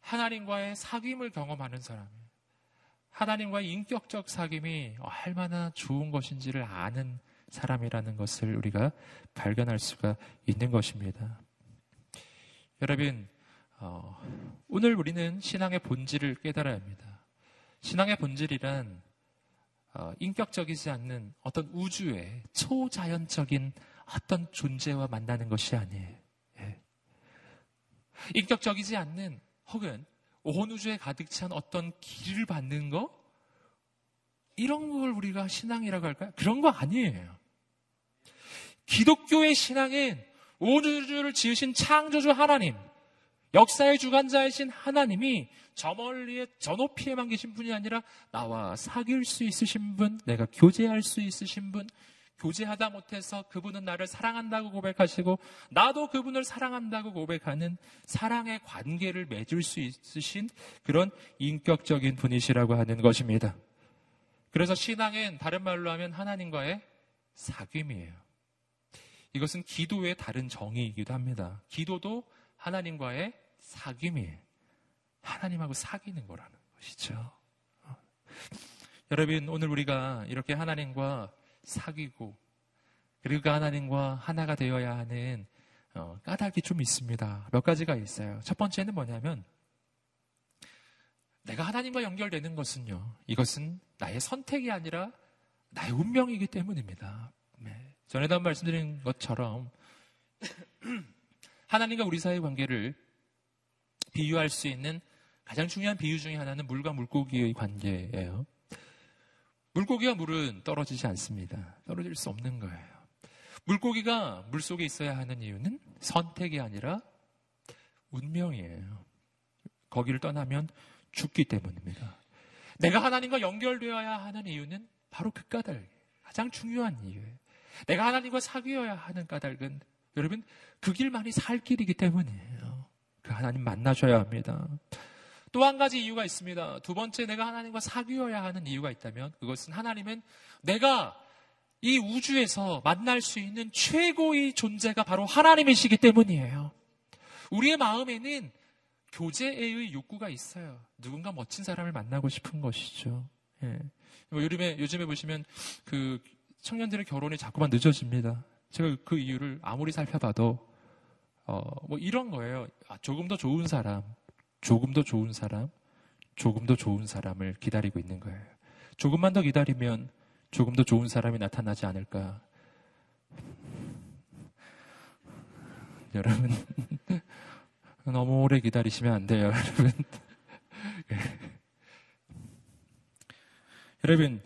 하나님과의 사귐을 경험하는 사람이에요. 하나님과의 인격적 사귐이 얼마나 좋은 것인지를 아는 사람이라는 것을 우리가 발견할 수가 있는 것입니다. 여러분, 어, 오늘 우리는 신앙의 본질을 깨달아야 합니다. 신앙의 본질이란 어, 인격적이지 않는 어떤 우주의 초자연적인 어떤 존재와 만나는 것이 아니에요. 예. 인격적이지 않는 혹은 온 우주에 가득 찬 어떤 길을 받는 거 이런 걸 우리가 신앙이라고 할까요? 그런 거 아니에요. 기독교의 신앙은 온 우주를 지으신 창조주 하나님, 역사의 주관자이신 하나님이 저 멀리에 저 높이에만 계신 분이 아니라 나와 사귈 수 있으신 분, 내가 교제할 수 있으신 분, 교제하다 못해서 그분은 나를 사랑한다고 고백하시고 나도 그분을 사랑한다고 고백하는 사랑의 관계를 맺을 수 있으신 그런 인격적인 분이시라고 하는 것입니다. 그래서 신앙은 다른 말로 하면 하나님과의 사귐이에요. 이것은 기도의 다른 정의이기도 합니다. 기도도 하나님과의 사귐이에요. 하나님하고 사귀는 거라는 것이죠. 어. 여러분, 오늘 우리가 이렇게 하나님과 사귀고, 그리고 그 하나님과 하나가 되어야 하는 어, 까닭이 좀 있습니다. 몇 가지가 있어요. 첫 번째는 뭐냐면, 내가 하나님과 연결되는 것은요, 이것은 나의 선택이 아니라 나의 운명이기 때문입니다. 네. 전에도 말씀드린 것처럼, 하나님과 우리 사이의 관계를 비유할 수 있는 가장 중요한 비유 중에 하나는 물과 물고기의 관계예요. 물고기와 물은 떨어지지 않습니다. 떨어질 수 없는 거예요. 물고기가 물 속에 있어야 하는 이유는 선택이 아니라 운명이에요. 거기를 떠나면 죽기 때문입니다. 내가 하나님과 연결되어야 하는 이유는 바로 그 까닭, 가장 중요한 이유예요. 내가 하나님과 사귀어야 하는 까닭은 여러분 그 길만이 살 길이기 때문이에요. 그 하나님 만나셔야 합니다. 또 한 가지 이유가 있습니다. 두 번째 내가 하나님과 사귀어야 하는 이유가 있다면 그것은 하나님은 내가 이 우주에서 만날 수 있는 최고의 존재가 바로 하나님이시기 때문이에요. 우리의 마음에는 교제의 욕구가 있어요. 누군가 멋진 사람을 만나고 싶은 것이죠. 예. 뭐 요즘에, 요즘에 보시면 그 청년들의 결혼이 자꾸만 늦어집니다. 제가 그 이유를 아무리 살펴봐도 어, 뭐 이런 거예요. 아, 조금 더 좋은 사람, 조금 더 좋은 사람, 조금 더 좋은 사람을 기다리고 있는 거예요. 조금만 더 기다리면 조금 더 좋은 사람이 나타나지 않을까. 여러분, 너무 오래 기다리시면 안 돼요, 여러분. 여러분,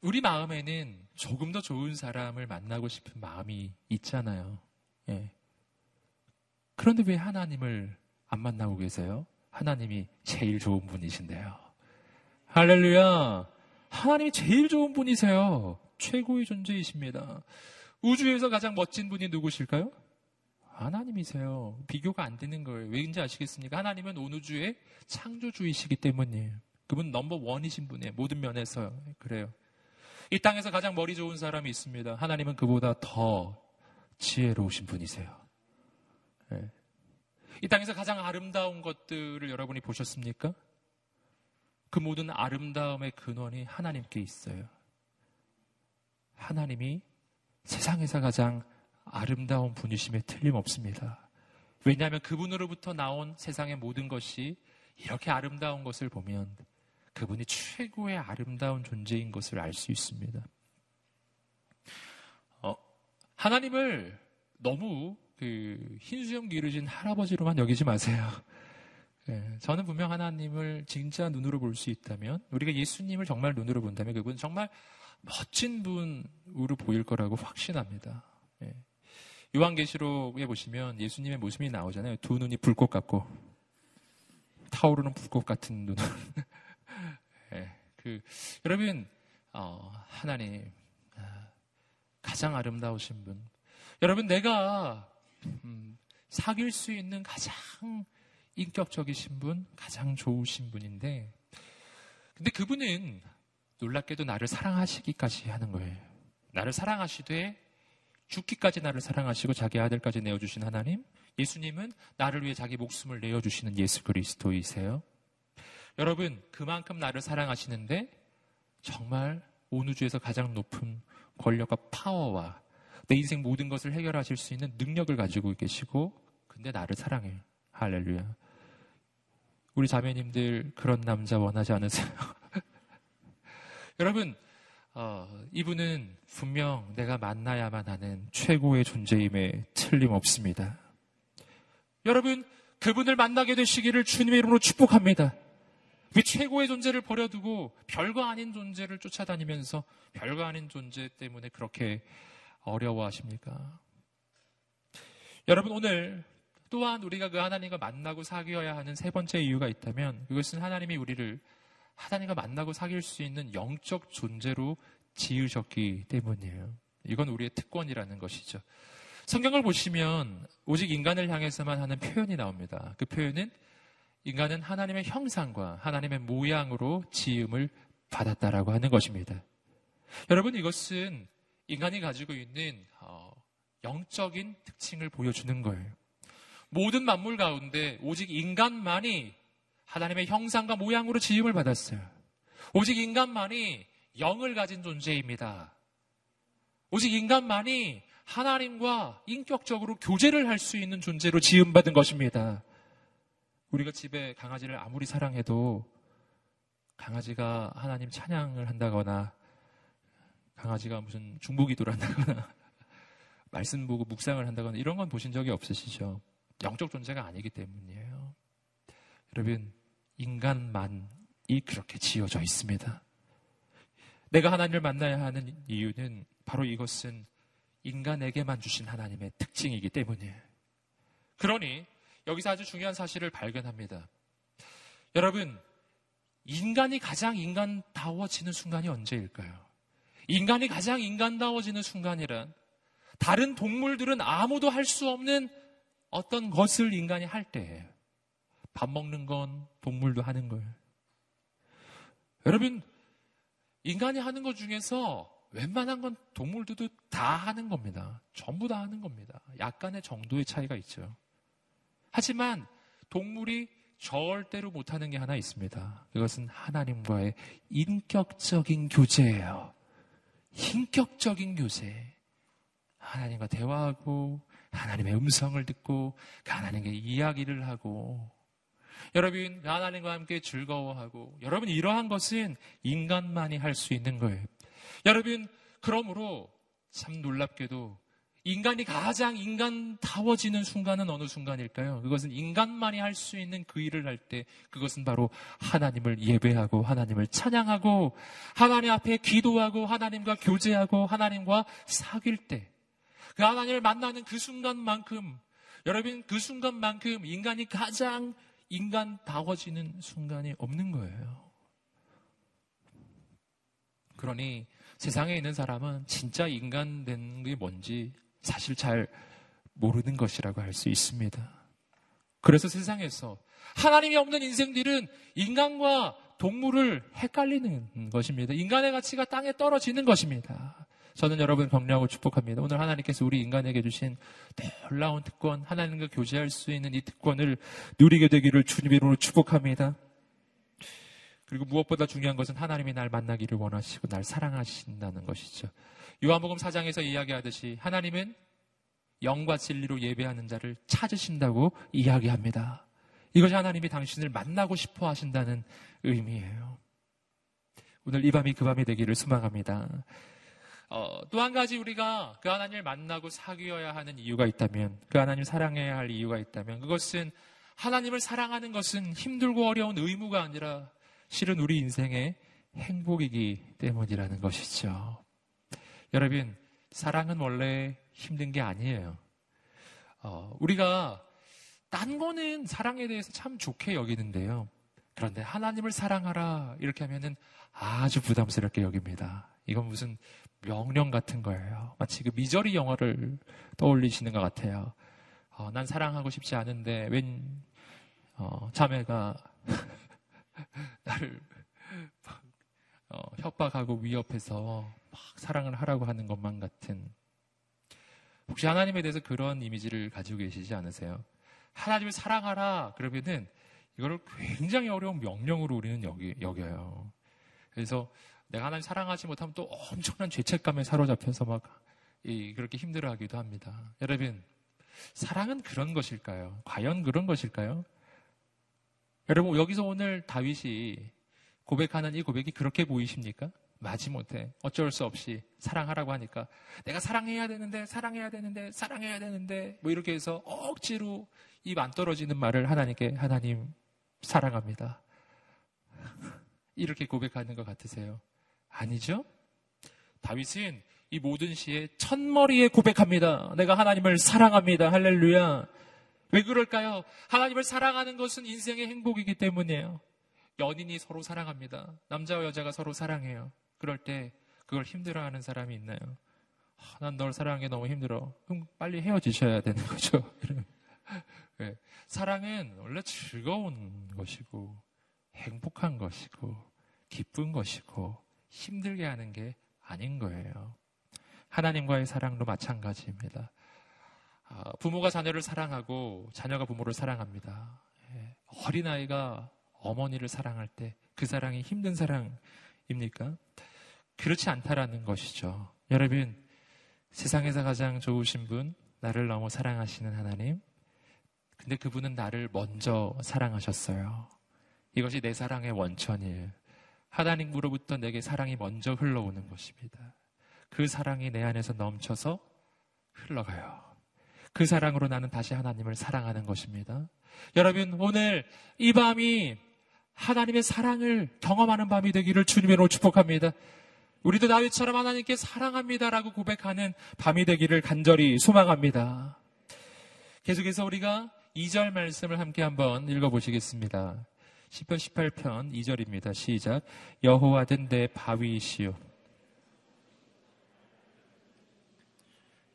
우리 마음에는 조금 더 좋은 사람을 만나고 싶은 마음이 있잖아요. 예. 그런데 왜 하나님을 안 만나고 계세요? 하나님이 제일 좋은 분이신데요. 할렐루야! 하나님이 제일 좋은 분이세요. 최고의 존재이십니다. 우주에서 가장 멋진 분이 누구실까요? 하나님이세요. 비교가 안 되는 거예요. 왜인지 아시겠습니까? 하나님은 온 우주의 창조주이시기 때문이에요. 그분 넘버 원이신 분이에요. 모든 면에서 그래요. 이 땅에서 가장 머리 좋은 사람이 있습니다. 하나님은 그보다 더 지혜로우신 분이세요. 네. 이 땅에서 가장 아름다운 것들을 여러분이 보셨습니까? 그 모든 아름다움의 근원이 하나님께 있어요. 하나님이 세상에서 가장 아름다운 분이심에 틀림없습니다. 왜냐하면 그분으로부터 나온 세상의 모든 것이 이렇게 아름다운 것을 보면 그분이 최고의 아름다운 존재인 것을 알 수 있습니다. 어, 하나님을 너무 그 흰수염 기르신 할아버지로만 여기지 마세요. 예, 저는 분명 하나님을 진짜 눈으로 볼 수 있다면, 우리가 예수님을 정말 눈으로 본다면 그분은 정말 멋진 분으로 보일 거라고 확신합니다. 예. 요한계시록에 보시면 예수님의 모습이 나오잖아요. 두 눈이 불꽃 같고 타오르는 불꽃 같은 눈. 예, 그 여러분 어, 하나님 아, 가장 아름다우신 분. 여러분 내가 음, 사귈 수 있는 가장 인격적이신 분, 가장 좋으신 분인데, 근데 그분은 놀랍게도 나를 사랑하시기까지 하는 거예요. 나를 사랑하시되 죽기까지 나를 사랑하시고 자기 아들까지 내어주신 하나님, 예수님은 나를 위해 자기 목숨을 내어주시는 예수 그리스도이세요. 여러분, 그만큼 나를 사랑하시는데 정말 온 우주에서 가장 높은 권력과 파워와 내 인생 모든 것을 해결하실 수 있는 능력을 가지고 계시고, 근데 나를 사랑해요. 할렐루야. 우리 자매님들 그런 남자 원하지 않으세요? 여러분, 어, 이분은 분명 내가 만나야만 하는 최고의 존재임에 틀림없습니다. 여러분, 그분을 만나게 되시기를 주님의 이름으로 축복합니다. 그 최고의 존재를 버려두고 별거 아닌 존재를 쫓아다니면서 별거 아닌 존재 때문에 그렇게 어려워하십니까? 여러분, 오늘 또한 우리가 그 하나님과 만나고 사귀어야 하는 세 번째 이유가 있다면 그것은 하나님이 우리를 하나님과 만나고 사귈 수 있는 영적 존재로 지으셨기 때문이에요. 이건 우리의 특권이라는 것이죠. 성경을 보시면 오직 인간을 향해서만 하는 표현이 나옵니다. 그 표현은 인간은 하나님의 형상과 하나님의 모양으로 지음을 받았다라고 하는 것입니다. 여러분 이것은 인간이 가지고 있는 어, 영적인 특징을 보여주는 거예요. 모든 만물 가운데 오직 인간만이 하나님의 형상과 모양으로 지음을 받았어요. 오직 인간만이 영을 가진 존재입니다. 오직 인간만이 하나님과 인격적으로 교제를 할 수 있는 존재로 지음받은 것입니다. 우리가 집에 강아지를 아무리 사랑해도 강아지가 하나님 찬양을 한다거나 강아지가 무슨 중보기도를 한다거나 말씀 보고 묵상을 한다거나 이런 건 보신 적이 없으시죠? 영적 존재가 아니기 때문이에요. 여러분, 인간만이 그렇게 지어져 있습니다. 내가 하나님을 만나야 하는 이유는 바로 이것은 인간에게만 주신 하나님의 특징이기 때문이에요. 그러니 여기서 아주 중요한 사실을 발견합니다. 여러분, 인간이 가장 인간다워지는 순간이 언제일까요? 인간이 가장 인간다워지는 순간이란 다른 동물들은 아무도 할 수 없는 어떤 것을 인간이 할 때예요. 밥 먹는 건 동물도 하는 거예요. 여러분, 인간이 하는 것 중에서 웬만한 건 동물들도 다 하는 겁니다. 전부 다 하는 겁니다. 약간의 정도의 차이가 있죠. 하지만 동물이 절대로 못하는 게 하나 있습니다. 그것은 하나님과의 인격적인 교제예요. 인격적인 교제. 하나님과 대화하고 하나님의 음성을 듣고 하나님께 이야기를 하고 여러분, 하나님과 함께 즐거워하고, 여러분, 이러한 것은 인간만이 할 수 있는 거예요. 여러분, 그러므로 참 놀랍게도 인간이 가장 인간다워지는 순간은 어느 순간일까요? 그것은 인간만이 할 수 있는 그 일을 할 때 그것은 바로 하나님을 예배하고 하나님을 찬양하고 하나님 앞에 기도하고 하나님과 교제하고 하나님과 사귈 때 그 하나님을 만나는 그 순간만큼 여러분 그 순간만큼 인간이 가장 인간다워지는 순간이 없는 거예요. 그러니 세상에 있는 사람은 진짜 인간 된게 뭔지 사실 잘 모르는 것이라고 할 수 있습니다. 그래서 세상에서 하나님이 없는 인생들은 인간과 동물을 헷갈리는 것입니다. 인간의 가치가 땅에 떨어지는 것입니다. 저는 여러분 격려하고 축복합니다. 오늘 하나님께서 우리 인간에게 주신 놀라운 특권, 하나님과 교제할 수 있는 이 특권을 누리게 되기를 주님의 이름으로 축복합니다. 그리고 무엇보다 중요한 것은 하나님이 날 만나기를 원하시고 날 사랑하신다는 것이죠. 요한복음 4장에서 이야기하듯이 하나님은 영과 진리로 예배하는 자를 찾으신다고 이야기합니다. 이것이 하나님이 당신을 만나고 싶어 하신다는 의미예요. 오늘 이 밤이 그 밤이 되기를 소망합니다. 어, 또 한 가지 우리가 그 하나님을 만나고 사귀어야 하는 이유가 있다면, 그 하나님 사랑해야 할 이유가 있다면, 그것은 하나님을 사랑하는 것은 힘들고 어려운 의무가 아니라 실은 우리 인생의 행복이기 때문이라는 것이죠. 여러분, 사랑은 원래 힘든 게 아니에요. 어, 우리가 딴 거는 사랑에 대해서 참 좋게 여기는데요. 그런데 하나님을 사랑하라 이렇게 하면은 아주 부담스럽게 여깁니다. 이건 무슨 명령 같은 거예요. 마치 그 미저리 영화를 떠올리시는 것 같아요. 어, 난 사랑하고 싶지 않은데 웬 어, 자매가 나를 어, 협박하고 위협해서 막 사랑을 하라고 하는 것만 같은 혹시 하나님에 대해서 그런 이미지를 가지고 계시지 않으세요? 하나님을 사랑하라 그러면은 이거를 굉장히 어려운 명령으로 우리는 여기, 여겨요. 그래서 내가 하나님 사랑하지 못하면 또 엄청난 죄책감에 사로잡혀서 막 이, 그렇게 힘들어하기도 합니다. 여러분 사랑은 그런 것일까요? 과연 그런 것일까요? 여러분, 여기서 오늘 다윗이 고백하는 이 고백이 그렇게 보이십니까? 마지못해 어쩔 수 없이 사랑하라고 하니까 내가 사랑해야 되는데 사랑해야 되는데 사랑해야 되는데 뭐 이렇게 해서 억지로 입 안 떨어지는 말을 하나님께 하나님 사랑합니다. 이렇게 고백하는 것 같으세요? 아니죠? 다윗은 이 모든 시에 첫머리에 고백합니다. 내가 하나님을 사랑합니다. 할렐루야. 왜 그럴까요? 하나님을 사랑하는 것은 인생의 행복이기 때문이에요. 연인이 서로 사랑합니다. 남자와 여자가 서로 사랑해요. 그럴 때 그걸 힘들어하는 사람이 있나요? 아, 난널 사랑하기 너무 힘들어. 그럼 빨리 헤어지셔야 되는 거죠. 네. 사랑은 원래 즐거운 것이고 행복한 것이고 기쁜 것이고 힘들게 하는 게 아닌 거예요. 하나님과의 사랑도 마찬가지입니다. 아, 부모가 자녀를 사랑하고 자녀가 부모를 사랑합니다. 예, 어린아이가 어머니를 사랑할 때 그 사랑이 힘든 사랑입니까? 그렇지 않다라는 것이죠. 여러분, 세상에서 가장 좋으신 분, 나를 너무 사랑하시는 하나님. 근데 그분은 나를 먼저 사랑하셨어요. 이것이 내 사랑의 원천이에요. 하나님으로부터 내게 사랑이 먼저 흘러오는 것입니다. 그 사랑이 내 안에서 넘쳐서 흘러가요. 그 사랑으로 나는 다시 하나님을 사랑하는 것입니다. 여러분, 오늘 이 밤이 하나님의 사랑을 경험하는 밤이 되기를 주님으로 축복합니다. 우리도 다윗처럼 하나님께 사랑합니다라고 고백하는 밤이 되기를 간절히 소망합니다. 계속해서 우리가 2절 말씀을 함께 한번 읽어보시겠습니다. 10편 18편 2절입니다. 시작. 여호와든 내 바위이시오.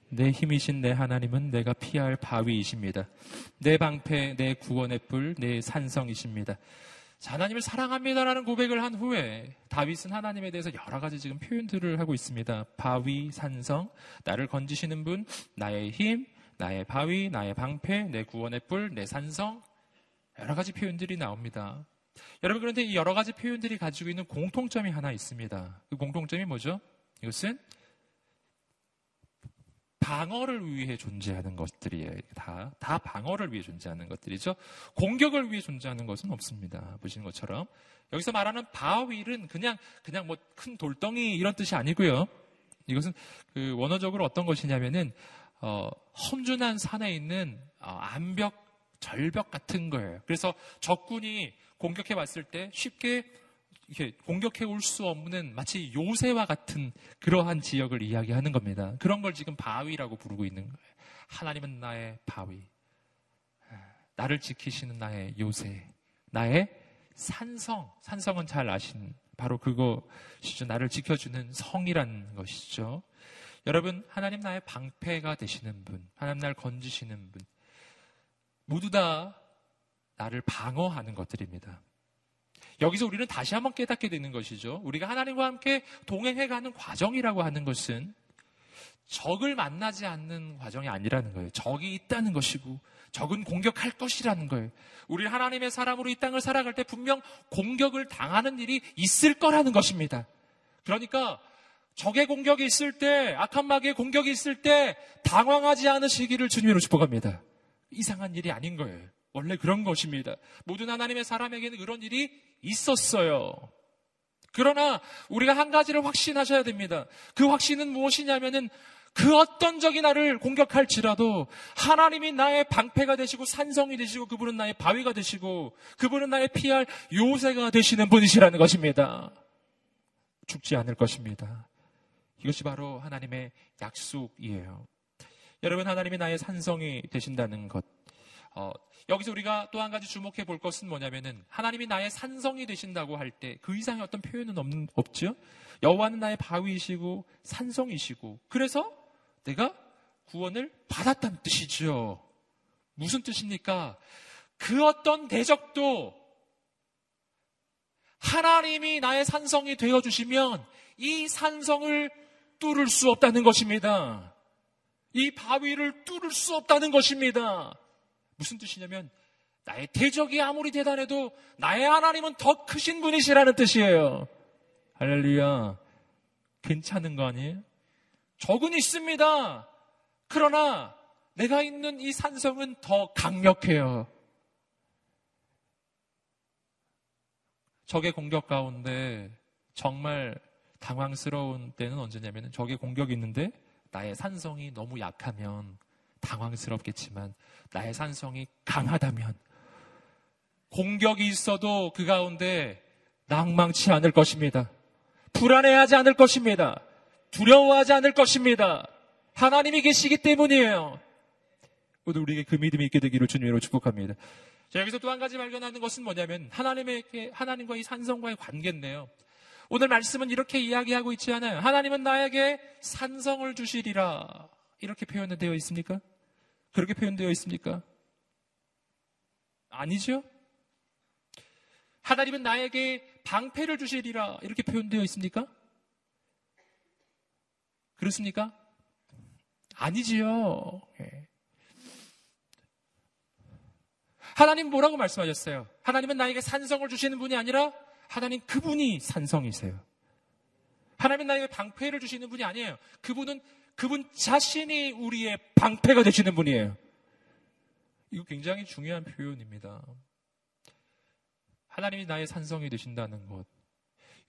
내 힘이신 내 하나님은 내가 피할 바위이십니다. 내 방패, 내 구원의 뿔, 내 산성이십니다. 자, 하나님을 사랑합니다라는 고백을 한 후에 다윗은 하나님에 대해서 여러 가지 지금 표현들을 하고 있습니다. 바위, 산성, 나를 건지시는 분, 나의 힘, 나의 바위, 나의 방패, 내 구원의 뿔, 내 산성, 여러 가지 표현들이 나옵니다. 여러분, 그런데 이 여러 가지 표현들이 가지고 있는 공통점이 하나 있습니다. 그 공통점이 뭐죠? 이것은 방어를 위해 존재하는 것들이에요. 다, 다 방어를 위해 존재하는 것들이죠. 공격을 위해 존재하는 것은 없습니다. 보시는 것처럼. 여기서 말하는 바윌은 그냥, 그냥 뭐 큰 돌덩이 이런 뜻이 아니고요. 이것은 그 원어적으로 어떤 것이냐면은, 어, 험준한 산에 있는 어, 암벽, 절벽 같은 거예요. 그래서 적군이 공격해 왔을 때 쉽게 공격해 올 수 없는 마치 요새와 같은 그러한 지역을 이야기하는 겁니다. 그런 걸 지금 바위라고 부르고 있는 거예요. 하나님은 나의 바위. 나를 지키시는 나의 요새. 나의 산성. 산성은 잘 아신 바로 그것이죠. 나를 지켜주는 성이라는 것이죠. 여러분, 하나님 나의 방패가 되시는 분, 하나님 나를 건지시는 분, 모두 다 나를 방어하는 것들입니다. 여기서 우리는 다시 한번 깨닫게 되는 것이죠. 우리가 하나님과 함께 동행해가는 과정이라고 하는 것은 적을 만나지 않는 과정이 아니라는 거예요. 적이 있다는 것이고, 적은 공격할 것이라는 거예요. 우리 하나님의 사람으로 이 땅을 살아갈 때 분명 공격을 당하는 일이 있을 거라는 것입니다. 그러니까 적의 공격이 있을 때, 악한 마귀의 공격이 있을 때 당황하지 않으시기를 주님으로 축복합니다. 이상한 일이 아닌 거예요. 원래 그런 것입니다. 모든 하나님의 사람에게는 그런 일이 있었어요. 그러나 우리가 한 가지를 확신하셔야 됩니다. 그 확신은 무엇이냐면은 그 어떤 적이 나를 공격할지라도 하나님이 나의 방패가 되시고 산성이 되시고 그분은 나의 바위가 되시고 그분은 나의 피할 요새가 되시는 분이시라는 것입니다. 죽지 않을 것입니다. 이것이 바로 하나님의 약속이에요. 여러분 하나님이 나의 산성이 되신다는 것. 어, 여기서 우리가 또 한 가지 주목해 볼 것은 뭐냐면은 하나님이 나의 산성이 되신다고 할 때 그 이상의 어떤 표현은 없, 없죠. 여호와는 나의 바위이시고 산성이시고 그래서 내가 구원을 받았다는 뜻이죠. 무슨 뜻입니까? 그 어떤 대적도 하나님이 나의 산성이 되어 주시면 이 산성을 뚫을 수 없다는 것입니다. 이 바위를 뚫을 수 없다는 것입니다. 무슨 뜻이냐면 나의 대적이 아무리 대단해도 나의 하나님은 더 크신 분이시라는 뜻이에요. 할렐루야. 괜찮은 거 아니에요? 적은 있습니다. 그러나 내가 있는 이 산성은 더 강력해요. 적의 공격 가운데 정말 당황스러운 때는 언제냐면 적의 공격이 있는데 나의 산성이 너무 약하면 당황스럽겠지만 나의 산성이 강하다면 공격이 있어도 그 가운데 낭망치 않을 것입니다. 불안해하지 않을 것입니다. 두려워하지 않을 것입니다. 하나님이 계시기 때문이에요. 모두 우리에게 그 믿음이 있게 되기를 주님으로 축복합니다. 자, 여기서 또 한 가지 발견하는 것은 뭐냐면 하나님에게 하나님과 이 산성과의 관계인데요. 오늘 말씀은 이렇게 이야기하고 있지 않아요. 하나님은 나에게 산성을 주시리라. 이렇게 표현되어 있습니까? 그렇게 표현되어 있습니까? 아니죠? 하나님은 나에게 방패를 주시리라. 이렇게 표현되어 있습니까? 그렇습니까? 아니지요. 예. 하나님 뭐라고 말씀하셨어요? 하나님은 나에게 산성을 주시는 분이 아니라 하나님 그분이 산성이세요. 하나님은 나에게 방패를 주시는 분이 아니에요. 그분은 그분 자신이 우리의 방패가 되시는 분이에요. 이거 굉장히 중요한 표현입니다. 하나님이 나의 산성이 되신다는 것.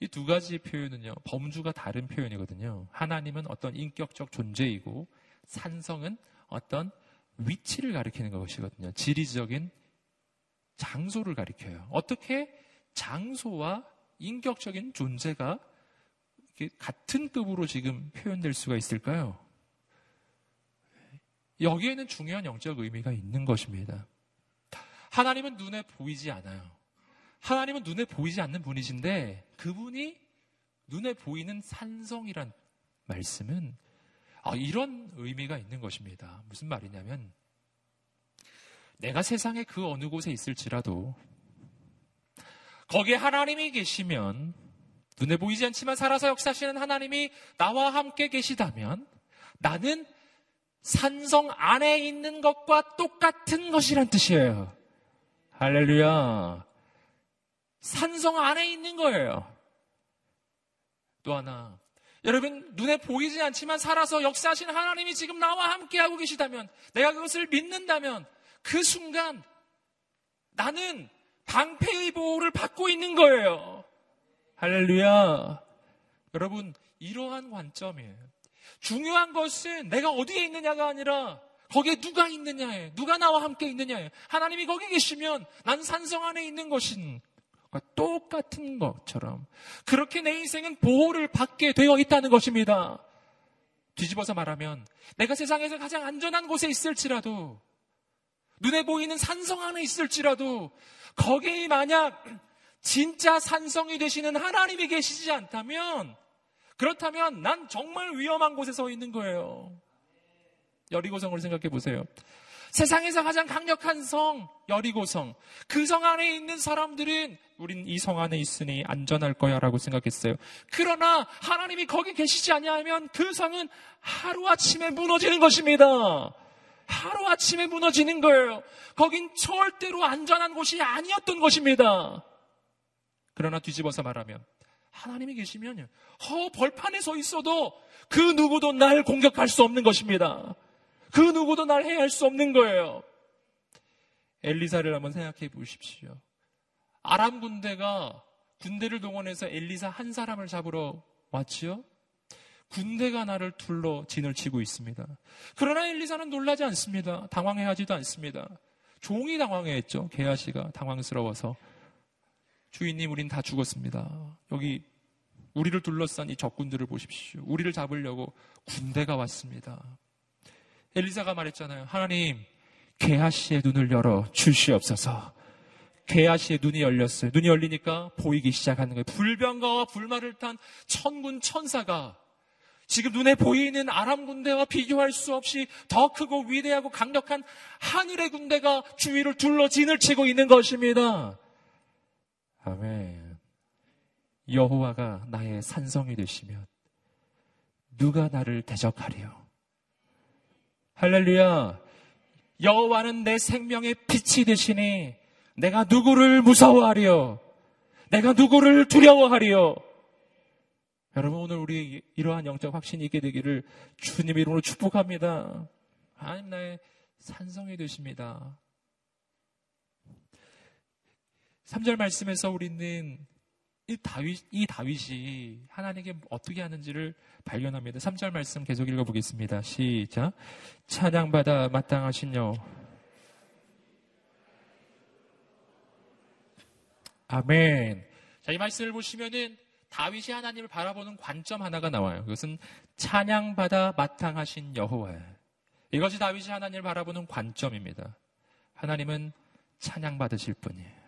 이 두 가지 표현은요, 범주가 다른 표현이거든요. 하나님은 어떤 인격적 존재이고, 산성은 어떤 위치를 가리키는 것이거든요. 지리적인 장소를 가리켜요. 어떻게 장소와 인격적인 존재가 같은 급으로 지금 표현될 수가 있을까요? 여기에는 중요한 영적 의미가 있는 것입니다. 하나님은 눈에 보이지 않아요. 하나님은 눈에 보이지 않는 분이신데 그분이 눈에 보이는 산성이란 말씀은 아, 이런 의미가 있는 것입니다. 무슨 말이냐면 내가 세상의 그 어느 곳에 있을지라도 거기에 하나님이 계시면 눈에 보이지 않지만 살아서 역사하시는 하나님이 나와 함께 계시다면 나는 산성 안에 있는 것과 똑같은 것이란 뜻이에요. 할렐루야. 산성 안에 있는 거예요. 또 하나, 여러분, 눈에 보이지 않지만 살아서 역사하신 하나님이 지금 나와 함께하고 계시다면, 내가 그것을 믿는다면, 그 순간 나는 방패의 보호를 받고 있는 거예요. 할렐루야. 여러분, 이러한 관점이에요. 중요한 것은 내가 어디에 있느냐가 아니라 거기에 누가 있느냐에 누가 나와 함께 있느냐에 하나님이 거기 계시면 난 산성 안에 있는 것인 똑같은 것처럼 그렇게 내 인생은 보호를 받게 되어 있다는 것입니다. 뒤집어서 말하면 내가 세상에서 가장 안전한 곳에 있을지라도 눈에 보이는 산성 안에 있을지라도 거기에 만약 진짜 산성이 되시는 하나님이 계시지 않다면 그렇다면 난 정말 위험한 곳에 서 있는 거예요. 여리고성을 생각해 보세요. 세상에서 가장 강력한 성, 여리고성. 그 성 안에 있는 사람들은 우린 이 성 안에 있으니 안전할 거야 라고 생각했어요. 그러나 하나님이 거기 계시지 아니하면 그 성은 하루아침에 무너지는 것입니다. 하루아침에 무너지는 거예요. 거긴 절대로 안전한 곳이 아니었던 것입니다. 그러나 뒤집어서 말하면 하나님이 계시면 허 벌판에 서 있어도 그 누구도 날 공격할 수 없는 것입니다. 그 누구도 날 해할 수 없는 거예요. 엘리사를 한번 생각해 보십시오. 아람 군대가 군대를 동원해서 엘리사 한 사람을 잡으러 왔지요? 군대가 나를 둘러 진을 치고 있습니다. 그러나 엘리사는 놀라지 않습니다. 당황해하지도 않습니다. 종이 당황해했죠. 게하시가 당황스러워서 주인님 우린 다 죽었습니다. 여기 우리를 둘러싼 이 적군들을 보십시오. 우리를 잡으려고 군대가 왔습니다. 엘리사가 말했잖아요. 하나님, 게하시의 눈을 열어 주시옵소서. 게하시의 눈이 열렸어요. 눈이 열리니까 보이기 시작하는 거예요. 불병가와 불말을 탄 천군 천사가 지금 눈에 보이는 아람 군대와 비교할 수 없이 더 크고 위대하고 강력한 하늘의 군대가 주위를 둘러 진을 치고 있는 것입니다. 아멘. 여호와가 나의 산성이 되시면 누가 나를 대적하리요? 할렐루야. 여호와는 내 생명의 빛이 되시니 내가 누구를 무서워하리요? 내가 누구를 두려워하리요? 여러분 오늘 우리 이러한 영적 확신이 있게 되기를 주님 이름으로 축복합니다. 하나님 나의 산성이 되십니다. 3절 말씀에서 우리는 이 다윗, 이 다윗이 하나님께 어떻게 하는지를 발견합니다. 3절 말씀 계속 읽어보겠습니다. 시작. 찬양받아 마땅하신 여. 아멘. 자, 이 말씀을 보시면은 다윗이 하나님을 바라보는 관점 하나가 나와요. 그것은 찬양받아 마땅하신 여호와. 이것이 다윗이 하나님을 바라보는 관점입니다. 하나님은 찬양받으실 분이에요.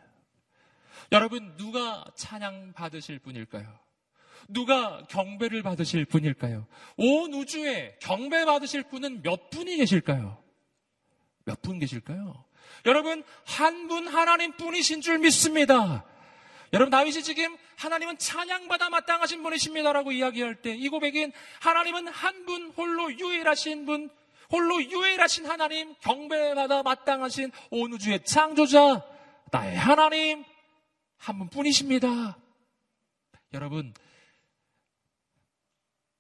여러분, 누가 찬양 받으실 분일까요? 누가 경배를 받으실 분일까요? 온 우주에 경배 받으실 분은 몇 분이 계실까요? 몇 분 계실까요? 여러분, 한 분 하나님 뿐이신 줄 믿습니다. 여러분, 다윗이 지금 하나님은 찬양받아 마땅하신 분이십니다라고 이야기할 때 이 고백인 하나님은 한 분 홀로 유일하신 분, 홀로 유일하신 하나님, 경배받아 마땅하신 온 우주의 창조자, 나의 하나님, 한 분뿐이십니다. 여러분,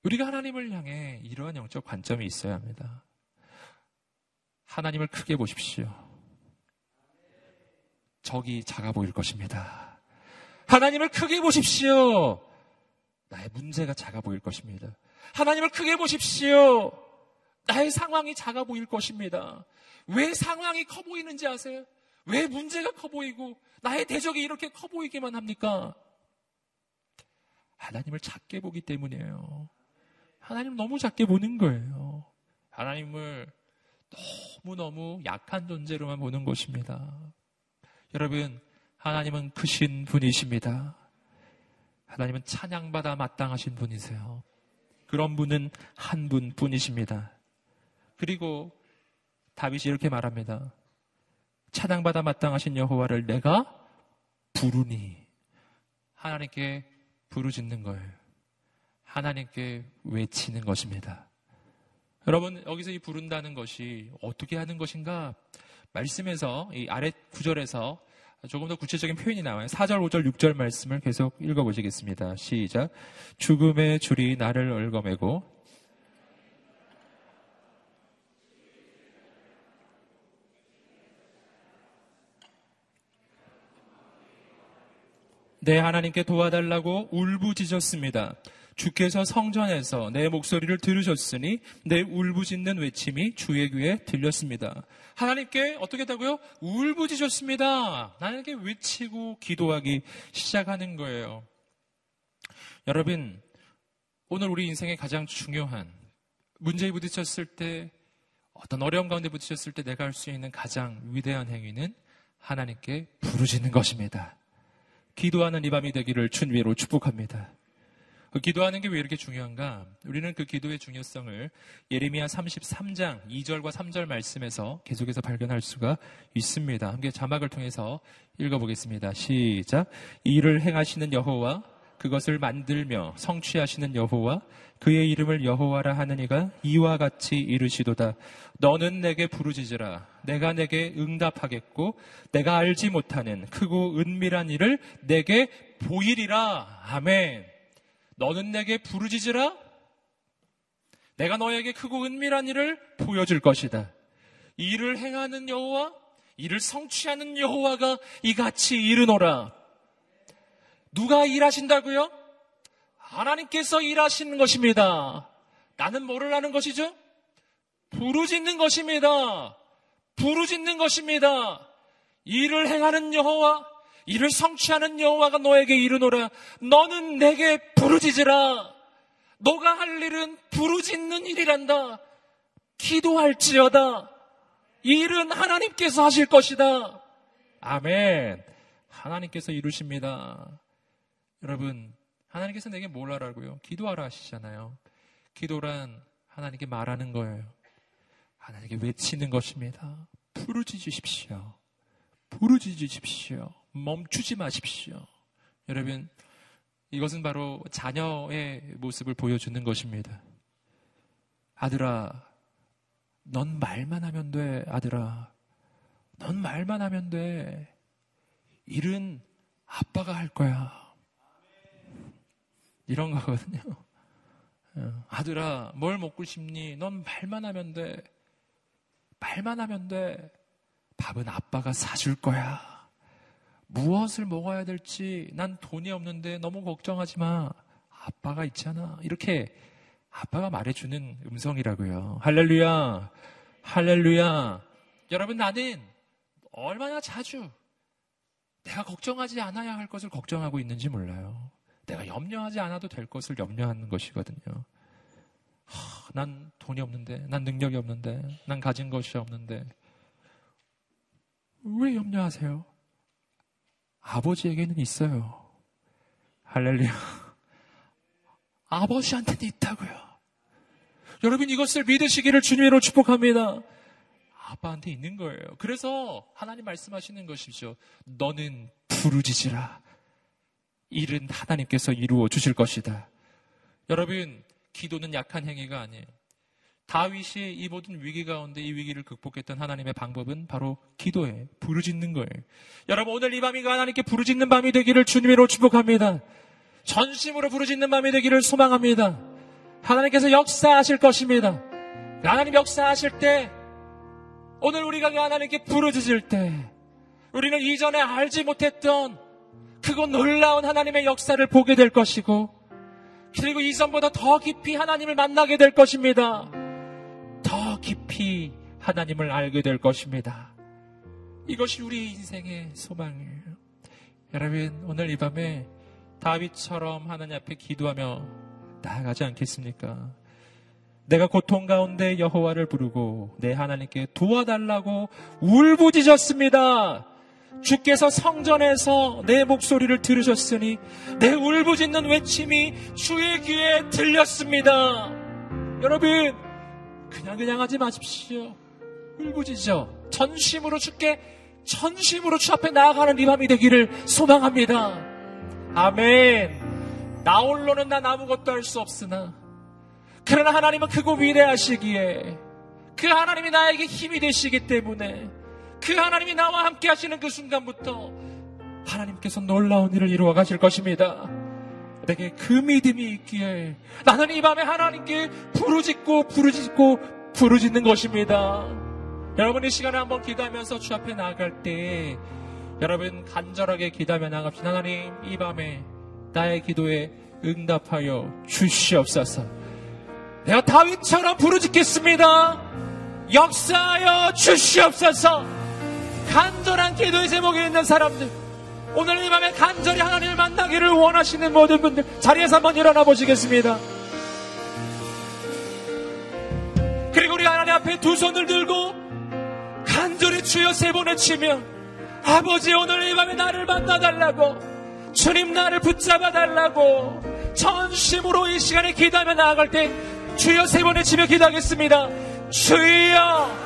우리가 하나님을 향해 이러한 영적 관점이 있어야 합니다. 하나님을 크게 보십시오. 적이 작아 보일 것입니다. 하나님을 크게 보십시오. 나의 문제가 작아 보일 것입니다. 하나님을 크게 보십시오. 나의 상황이 작아 보일 것입니다. 왜 상황이 커 보이는지 아세요? 왜 문제가 커 보이고 나의 대적이 이렇게 커 보이기만 합니까? 하나님을 작게 보기 때문이에요. 하나님 너무 작게 보는 거예요. 하나님을 너무너무 약한 존재로만 보는 것입니다. 여러분, 하나님은 크신 분이십니다. 하나님은 찬양받아 마땅하신 분이세요. 그런 분은 한 분뿐이십니다. 그리고 다윗이 이렇게 말합니다. 찬양받아 마땅하신 여호와를 내가 부르니 하나님께 부르짖는 거예요. 하나님께 외치는 것입니다. 여러분 여기서 이 부른다는 것이 어떻게 하는 것인가? 말씀에서 이 아래 구절에서 조금 더 구체적인 표현이 나와요. 4절, 5절, 6절 말씀을 계속 읽어보시겠습니다. 시작. 죽음의 줄이 나를 얽어매고 내 하나님께 도와달라고 울부짖었습니다. 주께서 성전에서 내 목소리를 들으셨으니 내 울부짖는 외침이 주의 귀에 들렸습니다. 하나님께 어떻게 했다고요? 울부짖었습니다. 나에게 외치고 기도하기 시작하는 거예요. 여러분, 오늘 우리 인생의 가장 중요한 문제에 부딪혔을 때 어떤 어려움 가운데 부딪혔을 때 내가 할 수 있는 가장 위대한 행위는 하나님께 부르짖는 것입니다. 기도하는 이 밤이 되기를 주님으로 축복합니다. 그 기도하는 게 왜 이렇게 중요한가? 우리는 그 기도의 중요성을 예레미야 33장 2절과 3절 말씀에서 계속해서 발견할 수가 있습니다. 함께 자막을 통해서 읽어보겠습니다. 시작. 이를 행하시는 여호와 그것을 만들며 성취하시는 여호와 그의 이름을 여호와라 하느니가 이와 같이 이르시도다. 너는 내게 부르짖으라. 내가 내게 응답하겠고 내가 알지 못하는 크고 은밀한 일을 내게 보이리라. 아멘. 너는 내게 부르짖으라. 내가 너에게 크고 은밀한 일을 보여줄 것이다. 이를 행하는 여호와, 이를 성취하는 여호와가 이같이 이르노라. 누가 일하신다고요? 하나님께서 일하시는 것입니다. 나는 뭐를 하는 것이죠? 부르짖는 것입니다. 부르짖는 것입니다. 일을 행하는 여호와, 이를 성취하는 여호와가 너에게 이르노라. 너는 내게 부르짖으라. 너가 할 일은 부르짖는 일이란다. 기도할지어다. 이 일은 하나님께서 하실 것이다. 아멘. 하나님께서 이루십니다. 여러분, 하나님께서 내게 뭘 하라고요? 기도하라 하시잖아요. 기도란 하나님께 말하는 거예요. 하나님께 외치는 것입니다. 부르짖으십시오. 부르짖으십시오. 멈추지 마십시오. 여러분, 이것은 바로 자녀의 모습을 보여주는 것입니다. 아들아, 넌 말만 하면 돼, 아들아. 넌 말만 하면 돼. 일은 아빠가 할 거야. 이런 거거든요. 어, 아들아, 뭘 먹고 싶니? 넌 말만 하면 돼. 말만 하면 돼. 밥은 아빠가 사줄 거야. 무엇을 먹어야 될지 난 돈이 없는데 너무 걱정하지 마. 아빠가 있잖아. 이렇게 아빠가 말해주는 음성이라고요. 할렐루야. 할렐루야. 여러분 나는 얼마나 자주 내가 걱정하지 않아야 할 것을 걱정하고 있는지 몰라요. 내가 염려하지 않아도 될 것을 염려하는 것이거든요. 하, 난 돈이 없는데, 난 능력이 없는데, 난 가진 것이 없는데. 왜 염려하세요? 아버지에게는 있어요. 할렐루야. 아버지한테는 있다고요. 여러분 이것을 믿으시기를 주님으로 축복합니다. 아빠한테 있는 거예요. 그래서 하나님 말씀하시는 것이죠. 너는 부르짖으라. 일은 하나님께서 이루어 주실 것이다. 여러분, 기도는 약한 행위가 아니에요. 다윗이 이 모든 위기 가운데 이 위기를 극복했던 하나님의 방법은 바로 기도에 부르짖는 거예요. 여러분 오늘 이 밤이 하나님께 부르짖는 밤이 되기를 주님으로 축복합니다. 전심으로 부르짖는 밤이 되기를 소망합니다. 하나님께서 역사하실 것입니다. 하나님 역사하실 때 오늘 우리가 그 하나님께 부르짖을 때 우리는 이전에 알지 못했던 그거 놀라운 하나님의 역사를 보게 될 것이고 그리고 이전보다 더 깊이 하나님을 만나게 될 것입니다. 더 깊이 하나님을 알게 될 것입니다. 이것이 우리 인생의 소망이에요. 여러분, 오늘 이 밤에 다윗처럼 하나님 앞에 기도하며 나아가지 않겠습니까? 내가 고통 가운데 여호와를 부르고 내 하나님께 도와달라고 울부짖었습니다. 주께서 성전에서 내 목소리를 들으셨으니 내 울부짖는 외침이 주의 귀에 들렸습니다. 여러분, 그냥 그냥 하지 마십시오. 울부짖어. 전심으로 주께 전심으로 주 앞에 나아가는 이 밤이 되기를 소망합니다. 아멘. 나 홀로는 난 아무것도 할 수 없으나 그러나 하나님은 크고 위대하시기에 그 하나님이 나에게 힘이 되시기 때문에 그 하나님이 나와 함께 하시는 그 순간부터 하나님께서 놀라운 일을 이루어 가실 것입니다. 내게 그 믿음이 있기에 나는 이 밤에 하나님께 부르짖고 부르짖고 부르짖는 것입니다. 여러분 이 시간에 한번 기도하면서 주 앞에 나아갈 때 여러분 간절하게 기도하며 나갑시다. 하나님 이 밤에 나의 기도에 응답하여 주시옵소서. 내가 다윗처럼 부르짖겠습니다. 역사하여 주시옵소서. 간절한 기도의 제목에 있는 사람들 오늘 이 밤에 간절히 하나님을 만나기를 원하시는 모든 분들 자리에서 한번 일어나 보시겠습니다. 그리고 우리 하나님 앞에 두 손을 들고 간절히 주여 세 번을 치며 아버지 오늘 이 밤에 나를 만나달라고 주님 나를 붙잡아 달라고 전심으로 이 시간에 기도하며 나아갈 때 주여 세 번을 치며 기도하겠습니다. 주여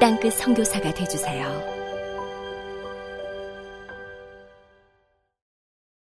땅끝 성교사가 되주세요